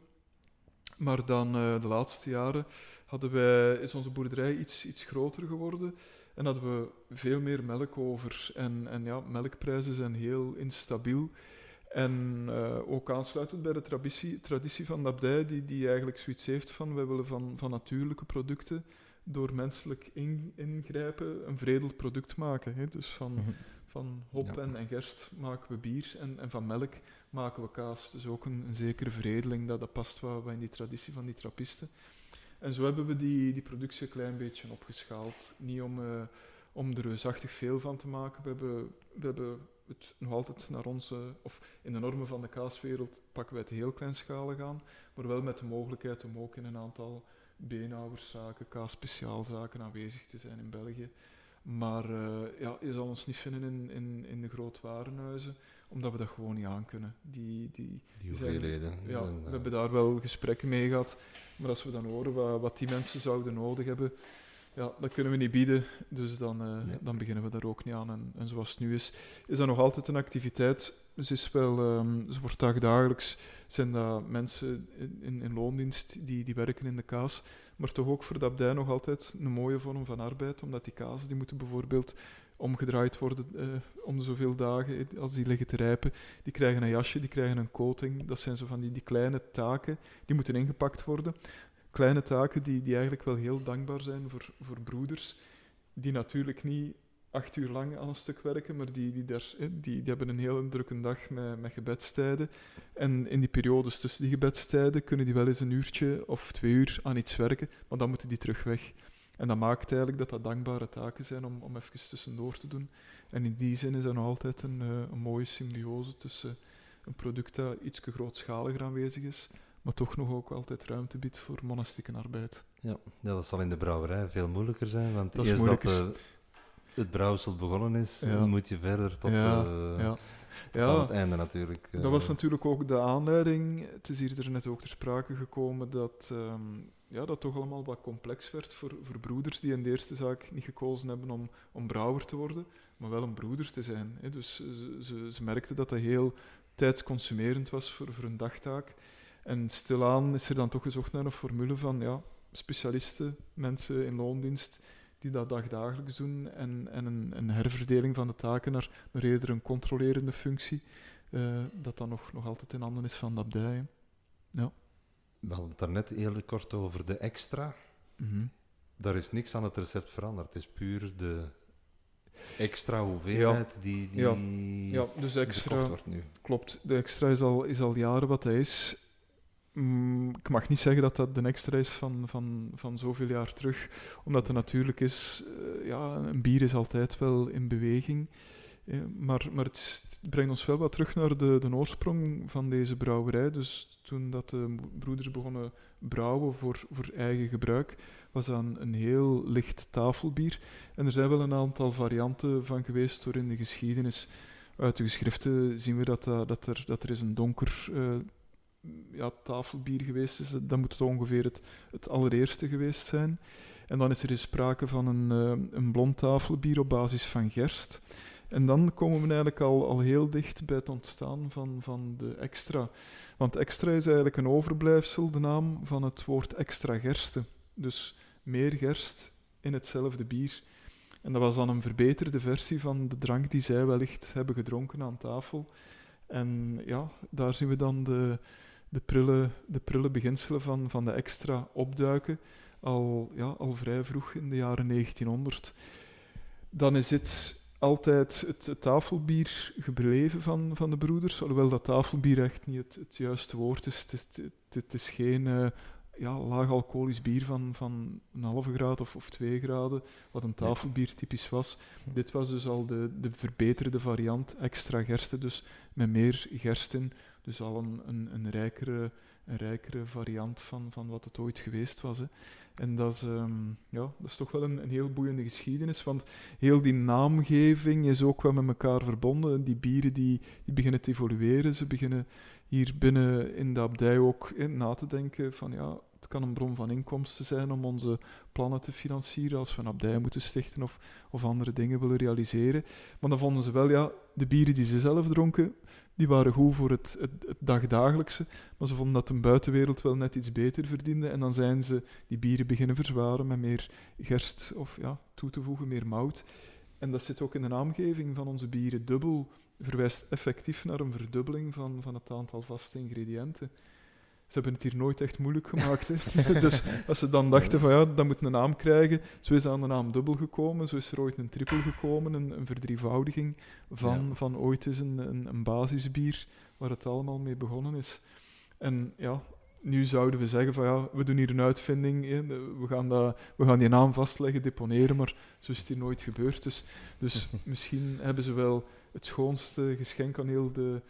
Maar dan de laatste jaren hadden wij, is onze boerderij iets, iets groter geworden. En hadden we veel meer melk over. En, en ja, melkprijzen zijn heel instabiel. En uh, ook aansluitend bij de traditie, traditie van de abdij, die, die eigenlijk zoiets heeft van, wij willen van, van natuurlijke producten door menselijk in, ingrijpen een vredeld product maken. Hè? Dus van, mhm. van hop en, en, gerst maken we bier en, en van melk maken we kaas. Dus ook een, een zekere veredeling, dat, dat past wat in die traditie van die trappisten. En zo hebben we die, die productie een klein beetje opgeschaald. Niet om, uh, om er reusachtig veel van te maken. We hebben, we hebben het nog altijd naar onze, of in de normen van de kaaswereld pakken wij het heel kleinschalig aan, maar wel met de mogelijkheid om ook in een aantal beenhouwerszaken, kaasspeciaalzaken aanwezig te zijn in België. Maar uh, ja, je zal ons niet vinden in, in, in de grootwarenhuizen, omdat we dat gewoon niet aankunnen. Die, die,
die hoeveelheden.
Ja, we hebben daar wel gesprekken mee gehad. Maar als we dan horen wat, wat die mensen zouden nodig hebben, ja, dat kunnen we niet bieden, dus dan, uh, nee. dan beginnen we daar ook niet aan. En, en, zoals het nu is, is dat nog altijd een activiteit. Ze, is wel, um, ze wordt dagelijks, zijn dat mensen in, in loondienst die, die werken in de kaas, maar toch ook voor de abdij nog altijd een mooie vorm van arbeid, omdat die kazen die moeten bijvoorbeeld omgedraaid worden uh, om zoveel dagen, als die liggen te rijpen. Die krijgen een jasje, die krijgen een coating. Dat zijn zo van die, die kleine taken, die moeten ingepakt worden kleine taken die, die eigenlijk wel heel dankbaar zijn voor, voor broeders, die natuurlijk niet acht uur lang aan een stuk werken, maar die, die, daar, die, die hebben een heel drukke dag met, met gebedstijden. En in die periodes tussen die gebedstijden kunnen die wel eens een uurtje of twee uur aan iets werken, maar dan moeten die terug weg. En dat maakt eigenlijk dat dat dankbare taken zijn om, om even tussendoor te doen. En in die zin is er nog altijd een, eh, een mooie symbiose tussen een product dat iets grootschaliger aanwezig is, maar toch nog ook altijd ruimte biedt voor monastieke arbeid.
Ja, ja dat zal in de brouwerij veel moeilijker zijn, want dat eerst dat de, het brouwsel begonnen is, ja. moet je verder tot,
ja,
uh,
ja.
tot ja. het einde natuurlijk.
Dat was natuurlijk ook de aanleiding. Het is hier er net ook ter sprake gekomen dat um, ja, dat toch allemaal wat complex werd voor, voor broeders die in de eerste zaak niet gekozen hebben om, om brouwer te worden, maar wel om broeder te zijn. Hè. Dus ze, ze, merkten dat dat heel tijdsconsumerend was voor, voor een dagtaak. En stilaan is er dan toch gezocht naar een formule van ja, specialisten, mensen in loondienst, die dat dagdagelijks doen, en, en een, een herverdeling van de taken naar, naar eerder een controlerende functie, uh, dat dan nog, nog altijd in handen is van de abdij. Ja.
We hadden het daarnet heel kort over de extra.
Mm -hmm.
Daar is niks aan het recept veranderd. Het is puur de extra hoeveelheid
ja.
die, die
ja. ja, dus extra,
wordt nu.
Klopt, de extra is al, is al jaren wat hij is. Mm, ik mag niet zeggen dat dat de extra is van, van, van zoveel jaar terug, omdat het natuurlijk is, uh, ja, een bier is altijd wel in beweging. Eh, maar het, brengt ons wel wat terug naar de, de oorsprong van deze brouwerij. Dus toen dat de broeders begonnen brouwen voor, voor eigen gebruik, was dat een, heel licht tafelbier. En er zijn wel een aantal varianten van geweest door in de geschiedenis. Uit de geschriften zien we dat, uh, dat, er, dat er is een donker uh, ja, tafelbier geweest is. Dat moet het ongeveer het, het allereerste geweest zijn. En dan is er sprake van een, een blond tafelbier op basis van gerst. En dan komen we eigenlijk al, al heel dicht bij het ontstaan van, van de extra. Want extra is eigenlijk een overblijfsel, de naam van het woord extra gerste. Dus meer gerst in hetzelfde bier. En dat was dan een verbeterde versie van de drank die zij wellicht hebben gedronken aan tafel. En ja, daar zien we dan de, de, prille, de prille beginselen van, van de extra opduiken, al, ja, al vrij vroeg in de jaren 1900. Dan is dit altijd het, het, tafelbier gebleven van, van de broeders, alhoewel dat tafelbier echt niet het, het juiste woord is. Het is, het, het is geen uh, ja, laag alcoholisch bier van, van een halve graad of, of twee graden, wat een tafelbier typisch was. Dit was dus al de, de verbeterde variant, extra gersten, dus met meer gersten, dus al een, een, een, rijkere, een rijkere variant van, van wat het ooit geweest was. Hè. En dat is, um, ja, dat is toch wel een, een heel boeiende geschiedenis, want heel die naamgeving is ook wel met elkaar verbonden. Die bieren die, die beginnen te evolueren, ze beginnen hier binnen in de abdij ook na te denken van ja, het kan een bron van inkomsten zijn om onze plannen te financieren als we een abdij moeten stichten of, of andere dingen willen realiseren. Maar dan vonden ze wel, ja, de bieren die ze zelf dronken, die waren goed voor het, het, dagdagelijkse, maar ze vonden dat de buitenwereld wel net iets beter verdiende. En dan zijn ze die bieren beginnen verzwaren met meer gerst of ja, toe te voegen, meer mout. En dat zit ook in de naamgeving van onze bieren. Dubbel verwijst effectief naar een verdubbeling van, van het aantal vaste ingrediënten. Ze hebben het hier nooit echt moeilijk gemaakt. Hè. dus als ze dan dachten van ja, dat moet een naam krijgen, zo is aan de naam dubbel gekomen, zo is er ooit een triple gekomen, een, een verdrievoudiging van, ja. van ooit is een, een, een, basisbier waar het allemaal mee begonnen is. En ja, nu zouden we zeggen van ja, we doen hier een uitvinding, hè, we, gaan dat, we gaan die naam vastleggen, deponeren, maar zo is het hier nooit gebeurd. Dus, dus misschien hebben ze wel het schoonste geschenk aan heel de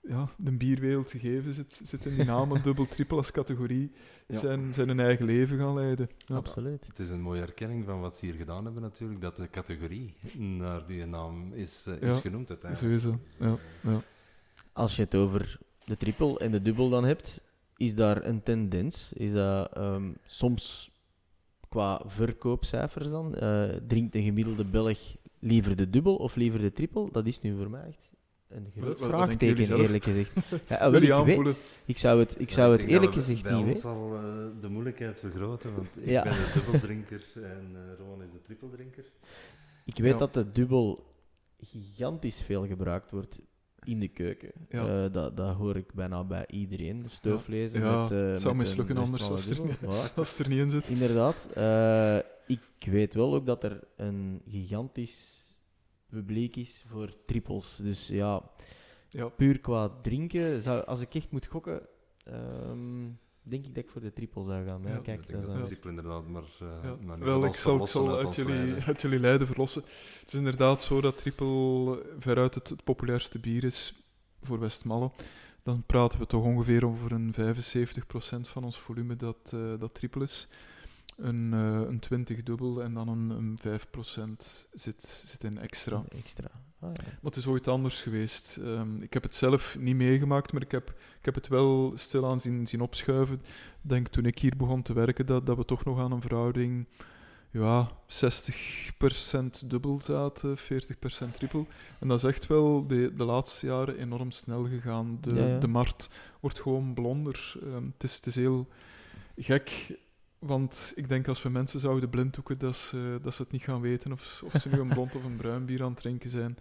ja, de bierwereld gegeven zit, zit in die naam, een dubbel, triple als categorie,
Ja.
zijn, zijn hun eigen leven gaan leiden. Ja.
Absoluut.
Het is een mooie erkenning van wat ze hier gedaan hebben natuurlijk, dat de categorie naar die naam is, eh, is
Ja,
genoemd uiteindelijk.
het. Ja, ja.
Als je het over de triple en de dubbel dan hebt, is daar een tendens? Is dat ehm, soms qua verkoopcijfers dan? eh, drinkt een gemiddelde Belg liever de dubbel of liever de triple? Dat is nu voor mij echt een
Wat-
groot
wat-
vraagteken, eerlijk gezegd. Ja,
Wil je
ik, weet,
aanvoelen?
ik zou het, ik
Ja,
zou het eerlijk
dat we
gezegd niet weten.
zal eh, de moeilijkheid vergroten, want ik
Ja.
ben de dubbeldrinker en eh Rowan is de trippeldrinker.
Ik weet
Ja.
dat de dubbel gigantisch veel gebruikt wordt in de keuken.
Ja.
Eh, dat, dat hoor ik bijna bij iedereen. Stooflezen
Ja,
met, eh,
het zou mislukken anders als er. Als er niet in zit.
Inderdaad. Eh, ik weet wel ook dat er een gigantisch publiek is voor trippels. Dus ja,
Ja.
puur qua drinken, zou, als ik echt moet gokken, ehm, denk ik dat ik voor de triple zou gaan. Maar ja, kijk,
ik
dat
denk
is
dat
dan-
de triple inderdaad maar... eh,
Ja.
maar
Wel,
wel
ik zal, ik zal
uit
jullie, uit jullie lijden verlossen. Het is inderdaad zo dat triple veruit het, het populairste bier is voor Westmalle. Dan praten we toch ongeveer over een 75% van ons volume dat, eh, dat triple is. Een, eh, een 20 dubbel en dan een, een 5% zit, zit in extra.
Extra. Ah, ja.
Maar het is ooit anders geweest. Ehm, ik heb het zelf niet meegemaakt, maar ik heb, ik heb het wel stilaan zien, zien opschuiven. Ik denk toen ik hier begon te werken, dat, dat we toch nog aan een verhouding ja, 60% dubbel zaten, 40% triple. En dat is echt wel de, de laatste jaren enorm snel gegaan. De,
Ja, ja.
de markt wordt gewoon blonder. Ehm, het, is, het is heel gek. Want ik denk als we mensen zouden blinddoeken, dat ze, dat ze het niet gaan weten of, of ze nu een blond of een bruin bier aan het drinken zijn.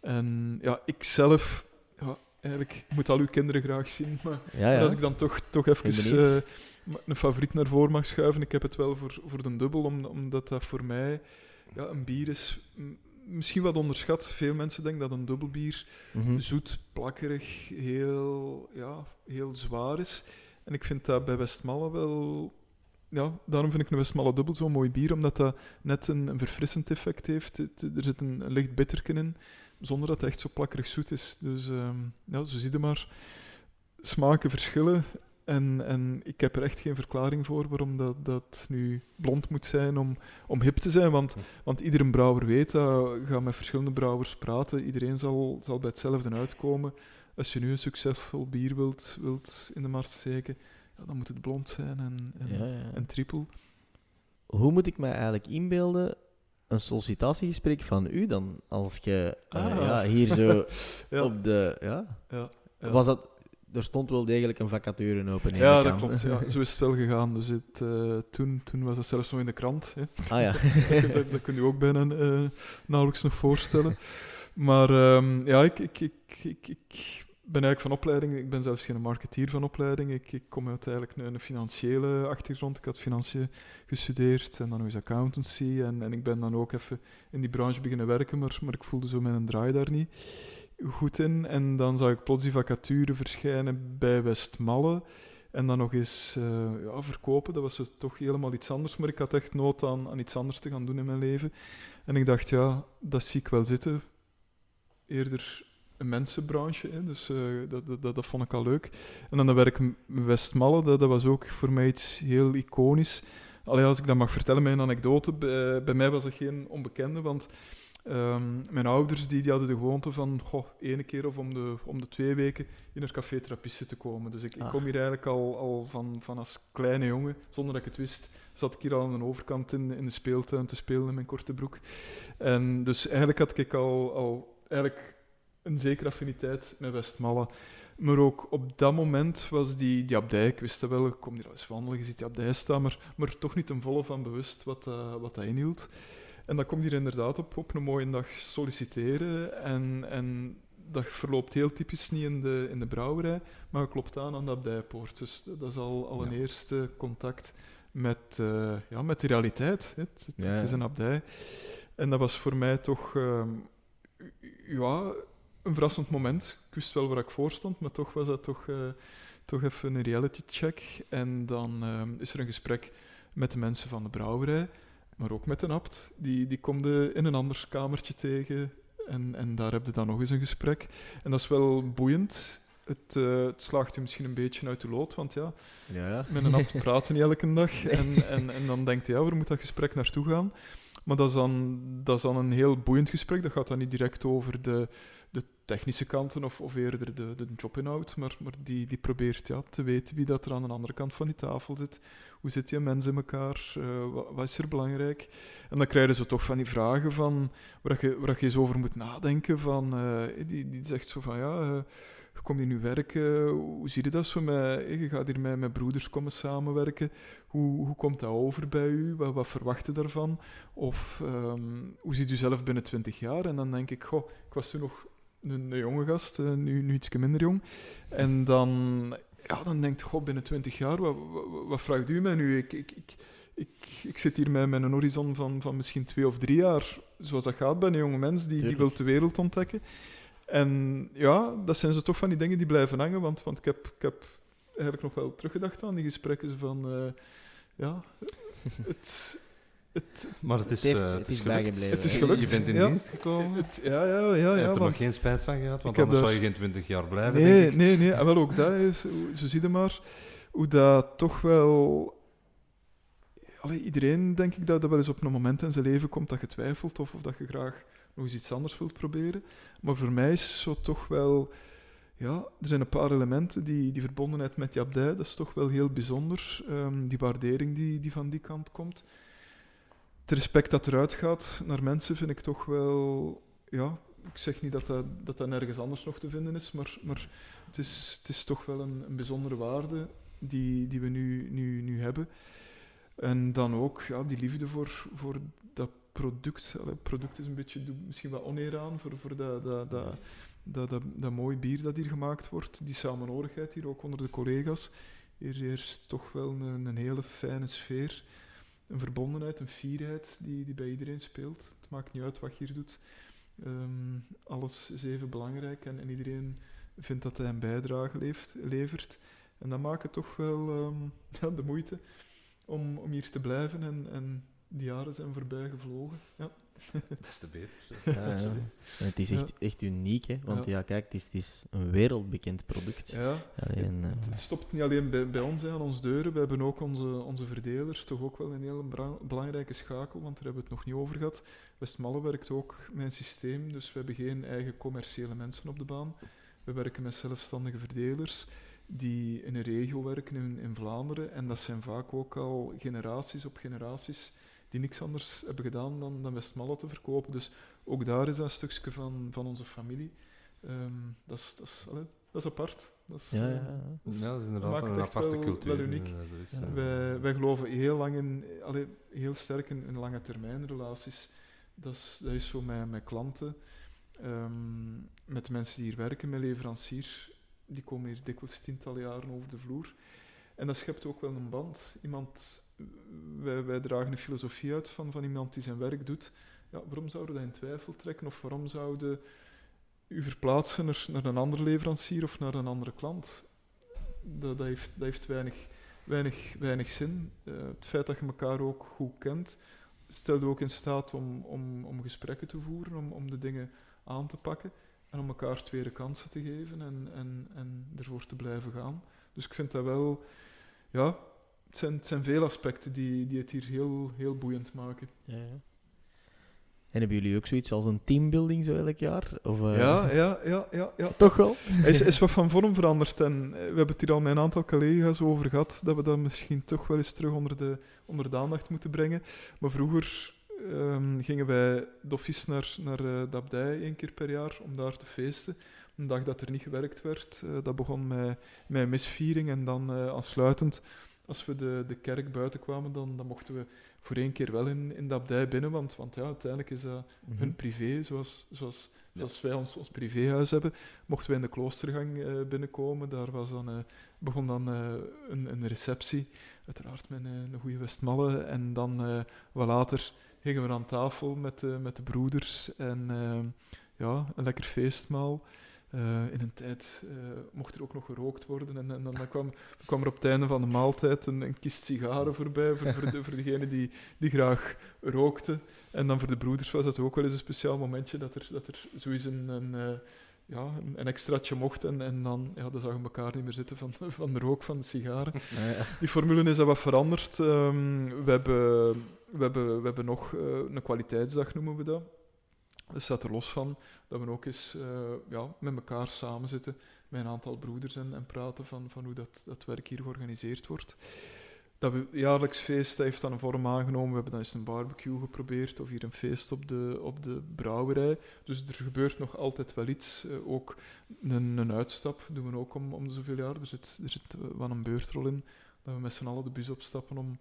En ja, ik zelf, ja, eigenlijk, ik moet al uw kinderen graag zien, maar
Ja, ja.
als ik dan toch, toch even eh, een favoriet naar voren mag schuiven, ik heb het wel voor, voor de dubbel, om- omdat dat voor mij ja, een bier is, misschien wat onderschat. Veel mensen denken dat een dubbelbier
Mhm.
zoet, plakkerig, heel, ja, heel zwaar is. En ik vind dat bij Westmalle wel... Ja, daarom vind ik een Westmalle dubbel zo'n mooi bier, omdat dat net een, een verfrissend effect heeft. Er zit een, licht bitterken in, zonder dat het echt zo plakkerig zoet is. Dus ehm, ja, zo zie je maar. Smaken verschillen. En, en ik heb er echt geen verklaring voor waarom dat, dat nu blond moet zijn om, om hip te zijn. Want, want iedere brouwer weet dat. Ga met verschillende brouwers praten. Iedereen zal, zal bij hetzelfde uitkomen. Als je nu een succesvol bier wilt, wilt in de markt steken, ja, dan moet het blond zijn en, en,
Ja, ja.
en triple.
Hoe moet ik mij eigenlijk inbeelden een sollicitatiegesprek van u dan? Als je eh,
Ah.
ja, hier zo
Ja,
op de... Ja?
ja, ja.
Was dat... Er stond wel degelijk een vacature open.
ja dat klopt. Ja. Zo is het wel gegaan. Dus het, eh, toen, toen was dat zelfs nog in de krant. Hè.
Ah ja.
dat, dat, dat kun je ook bijna eh, nauwelijks nog voorstellen. Maar ehm, ja, ik, ik, ik, ik, ik ben eigenlijk van opleiding, ik ben zelfs geen marketeer van opleiding. Ik, ik kom uit eigenlijk een, financiële achtergrond. Ik had financiën gestudeerd en dan eens accountancy. En, en ik ben dan ook even in die branche beginnen werken, maar, maar ik voelde zo mijn draai daar niet goed in. En dan zag ik plots die vacature verschijnen bij Westmalle. En dan nog eens eh, ja, verkopen, dat was toch helemaal iets anders. Maar ik had echt nood aan, iets anders te gaan doen in mijn leven. En ik dacht, ja, dat zie ik wel zitten. Eerder mensenbranche, hè, dus eh, dat, dat, dat, vond ik al leuk. En dan dat werk Westmalle, dat, dat was ook voor mij iets heel iconisch. Allee, als ik dat mag vertellen, mijn anekdote, bij, bij mij was dat geen onbekende, want ehm, mijn ouders die, die hadden de gewoonte van goh, ene keer of om de, om de twee weken in een café-therapisten te komen. Dus ik, ik
Ah.
kom hier eigenlijk al, al van, van als kleine jongen, zonder dat ik het wist, zat ik hier al aan de overkant in, in de speeltuin te spelen in mijn korte broek. En dus eigenlijk had ik al, al eigenlijk een zekere affiniteit met Westmalle. Maar ook op dat moment was die, die abdij, ik wist dat wel, ik kom hier al eens wandelen, je ziet die abdij staan, maar, maar toch niet ten volle van bewust wat, dat wat dat inhield. En dat komt hier inderdaad op, op een mooie dag solliciteren. En, en dat verloopt heel typisch niet in de, in de brouwerij, maar je klopt aan aan de abdijpoort. Dus dat is al, al een
Ja.
eerste contact met, eh, ja, met de realiteit. Het, het,
Ja,
het is een abdij. En dat was voor mij toch ehm, ja, een verrassend moment. Ik wist wel waar ik voor stond, maar toch was dat toch, eh, toch even een reality check. En dan ehm, is er een gesprek met de mensen van de brouwerij, maar ook met een abt. Die, die komt in een ander kamertje tegen en, en daar heb je dan nog eens een gesprek. En dat is wel boeiend. Het, uh, het, slaagt u misschien een beetje uit de lood, want ja,
ja, ja.
met een abt praten niet elke dag. En, en, en dan denkt hij, ja, waar moet dat gesprek naartoe gaan? Maar dat is, dan, dat is dan een heel boeiend gesprek. Dat gaat dan niet direct over de, de technische kanten of, of eerder de, de jobinhoud, maar, maar die, die probeert ja, te weten wie dat er aan de andere kant van die tafel zit. Hoe zit je mensen in elkaar? Uh, wat, wat, is er belangrijk? En dan krijgen ze toch van die vragen van, waar, je, waar je eens over moet nadenken. Van, uh, die, die zegt zo van, ja, uh, je komt hier nu werken, hoe zie je dat zo? Met, je gaat hier met, met broeders komen samenwerken. Hoe, hoe komt dat over bij u? Wat, wat verwacht je daarvan? Of um, hoe ziet u zelf binnen twintig jaar? En dan denk ik, goh, ik was toen nog een, een jonge gast, nu, nu iets minder jong. En dan, ja, dan denkt god, binnen twintig jaar, wat, wat, wat, vraagt u mij nu? Ik, ik, ik, ik, ik zit hier met, met een horizon van, van misschien twee of drie jaar, zoals dat gaat bij een jonge mens die, die wil de wereld ontdekken. En ja, dat zijn zo toch van die dingen die blijven hangen, want, want ik, heb, ik heb eigenlijk nog wel teruggedacht aan die gesprekken van, uh, ja, het,
maar het is,
het, heeft,
uh,
het is bijgebleven.
Het is gelukt.
Je bent in
ja.
dienst gekomen.
Het, ja, ja, ja. ja
je hebt er
want
nog geen spijt van gehad, want anders
er-
zou je geen twintig jaar blijven,
Nee,
denk ik.
nee, nee. En wel ook dat, is, zo zie je maar, hoe dat toch wel... Allee, iedereen, denk ik, dat dat wel eens op een moment in zijn leven komt dat je twijfelt of, of dat je graag nog eens iets anders wilt proberen. Maar voor mij is zo toch wel... Ja, er zijn een paar elementen, die, die verbondenheid met die abdij, dat is toch wel heel bijzonder. Ehm, die waardering die, die van die kant komt. Het respect dat eruit gaat naar mensen vind ik toch wel... Ja, ik zeg niet dat dat, dat, nergens anders nog te vinden is, maar, maar het, is, het is toch wel een, een bijzondere waarde die, die we nu, nu, nu hebben. En dan ook ja, die liefde voor, voor dat product. Allee, product is een beetje, misschien wat oneer aan voor, voor dat, dat, dat, dat, dat, mooie bier dat hier gemaakt wordt. Die samenhorigheid hier ook onder de collega's. Hier heerst toch wel een, een hele fijne sfeer. Een verbondenheid, een fierheid die, die bij iedereen speelt. Het maakt niet uit wat je hier doet. Ehm, alles is even belangrijk en, en iedereen vindt dat hij een bijdrage leeft, levert. En dat maakt het toch wel ehm, de moeite om, om hier te blijven. En, en die jaren zijn voorbij gevlogen. Ja.
Des te beter.
Ja, ja. En het is echt, echt uniek, hè? want ja.
Ja.
kijk, het is, het is een wereldbekend product.
Ja,
Allee, en, eh,
het, het stopt niet alleen bij, bij ons hè, aan onze deuren. We hebben ook onze, onze verdelers, toch ook wel een heel bra- belangrijke schakel, want daar hebben we het nog niet over gehad. Westmalle werkt ook met een systeem, dus we hebben geen eigen commerciële mensen op de baan. We werken met zelfstandige verdelers die in een regio werken in, in Vlaanderen. En dat zijn vaak ook al generaties op generaties die niks anders hebben gedaan dan, dan Westmalle te verkopen. Dus ook daar is dat een stukje van, van onze familie. Ehm, dat, is, dat, is, allee, dat is apart. Dat is,
ja,
eh,
ja, ja.
Ja, dat is inderdaad
maakt
een aparte
wel-
cultuur.
wel uniek.
Eh, dat is,
Ja.
eh,
Wij, wij geloven heel lang in, allee, heel sterk in, in lange termijn relaties. Dat is, dat is zo met, met klanten, ehm, met de mensen die hier werken, met leveranciers. Die komen hier dikwijls tientallen jaren over de vloer. En dat schept ook wel een band. Iemand, wij, dragen een filosofie uit van, van iemand die zijn werk doet. Ja, waarom zouden we dat in twijfel trekken? Of waarom zouden u verplaatsen naar, naar een andere leverancier of naar een andere klant? Dat, dat, heeft, dat heeft weinig weinig, weinig zin. Eh, het feit dat je elkaar ook goed kent, stelt ook in staat om, om, om gesprekken te voeren, om, om de dingen aan te pakken en om elkaar tweede kansen te geven en, en, en ervoor te blijven gaan. Dus ik vind dat wel, ja, het zijn, het zijn veel aspecten die, die het hier heel, heel boeiend maken.
Ja, ja. En hebben jullie ook zoiets als een teambuilding zo elk jaar? Of, eh,
Ja, ja, ja, ja, ja.
Toch wel?
is, is wat van vorm veranderd. En eh, we hebben het hier al met een aantal collega's over gehad, dat we dat misschien toch wel eens terug onder de, onder de aandacht moeten brengen. Maar vroeger ehm, gingen wij doffies naar, naar eh, de abdij één keer per jaar om daar te feesten. Een dag dat er niet gewerkt werd. dat begon met, met misviering en dan aansluitend, als we de, de kerk buiten kwamen, dan, dan mochten we voor één keer wel in, in de abdij binnen, want, want ja, uiteindelijk is dat
Mhm.
hun privé, zoals, zoals, zoals wij ons, ons privéhuis hebben, mochten wij in de kloostergang eh, binnenkomen. Daar was dan, eh, begon dan eh, een, een receptie, uiteraard met een, een goede Westmalle. En dan wat later gingen we aan tafel met, de met de broeders en ja, een lekker feestmaal. Eh, in een tijd eh, mocht er ook nog gerookt worden. En, en dan kwam, kwam er op het einde van de maaltijd een, een kist sigaren voorbij voor, voor, de, voor degene die, die graag rookte. En dan voor de broeders was dat ook wel eens een speciaal momentje dat er, dat er zoiets een, een, eh, ja, een, een extraatje mocht en, en dan, ja, dan zagen we elkaar niet meer zitten van, van de rook van de sigaren. Die formule is dat wat veranderd. Ehm, we, hebben, we, hebben, we hebben nog een kwaliteitsdag, noemen we dat. Dat staat er los van dat we ook eens uh, ja, met elkaar samen zitten, met een aantal broeders en, en praten van, van hoe dat, dat werk hier georganiseerd wordt dat we jaarlijks feest heeft dan een vorm aangenomen. We hebben dan eens een barbecue geprobeerd, of hier een feest op de, op de brouwerij. Dus er gebeurt nog altijd wel iets. Uh, ook een, een uitstap doen we ook om, om de zoveel jaar. Er zit, er zit wel een beurtrol in, dat we met z'n allen de bus opstappen om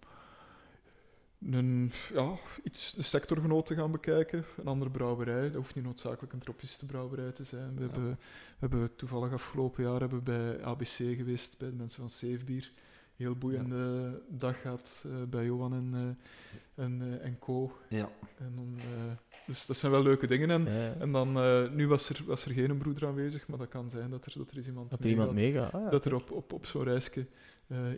een, ja, iets, de sectorgenoot te gaan bekijken. Een andere brouwerij. Dat hoeft niet noodzakelijk een tropistenbrouwerij te zijn. We, ja. hebben, we hebben toevallig afgelopen jaar hebben bij ABC geweest, bij de mensen van Savebier heel boeiende ja. dag gehad uh, bij Johan en, uh, en, uh, en Co.
Ja.
En dan, dus dat zijn wel leuke dingen. En,
Ja.
en dan, nu was er, was er geen broeder aanwezig, maar dat kan zijn dat er, dat er is iemand
Dat er iemand. Ah,
dat er op, op, op zo'n reisje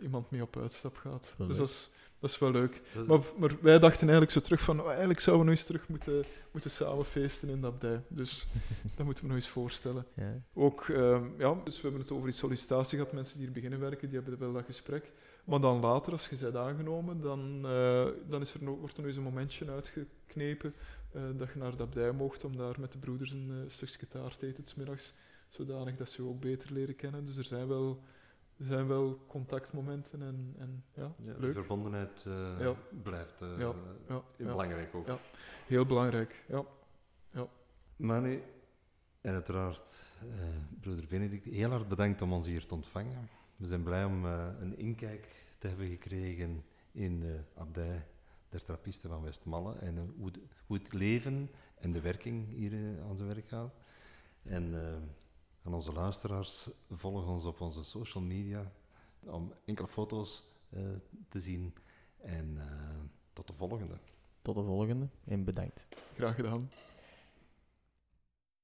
iemand mee op uitstap gaat.
Wel
dus
leuk.
dat is, dat is wel leuk.
Is-
Maar, maar wij dachten eigenlijk zo terug van, oh, eigenlijk zouden we nog eens terug moeten, moeten samen feesten in de abdij. Dus dat moeten we nog eens voorstellen.
Ja.
Ook, ehm, ja, dus we hebben het over die sollicitatie gehad. Mensen die hier beginnen werken, die hebben wel dat gesprek. Maar dan later, als je bent aangenomen, dan, eh, dan is er nog, wordt er nog eens een momentje uitgeknepen eh, dat je naar de abdij mocht om daar met de broeders een eh, stukje taart te eten 's middags, zodanig dat ze je ook beter leren kennen. Dus er zijn wel, er zijn wel contactmomenten en, en ja,
Ja, de verbondenheid eh,
Ja.
blijft eh,
Ja, ja, ja.
belangrijk ook.
Ja. Heel belangrijk, ja.
Manu, en uiteraard eh, broeder Benedict, heel hard bedankt om ons hier te ontvangen. We zijn blij om een inkijk te hebben gekregen in de abdij der Trappisten van Westmalle en hoe, de- hoe het leven en de werking hier aan zijn werk gaat. En aan onze luisteraars, volg ons op onze social media om enkele foto's eh, te zien. En eh, tot de volgende.
Tot de volgende en bedankt.
Graag gedaan.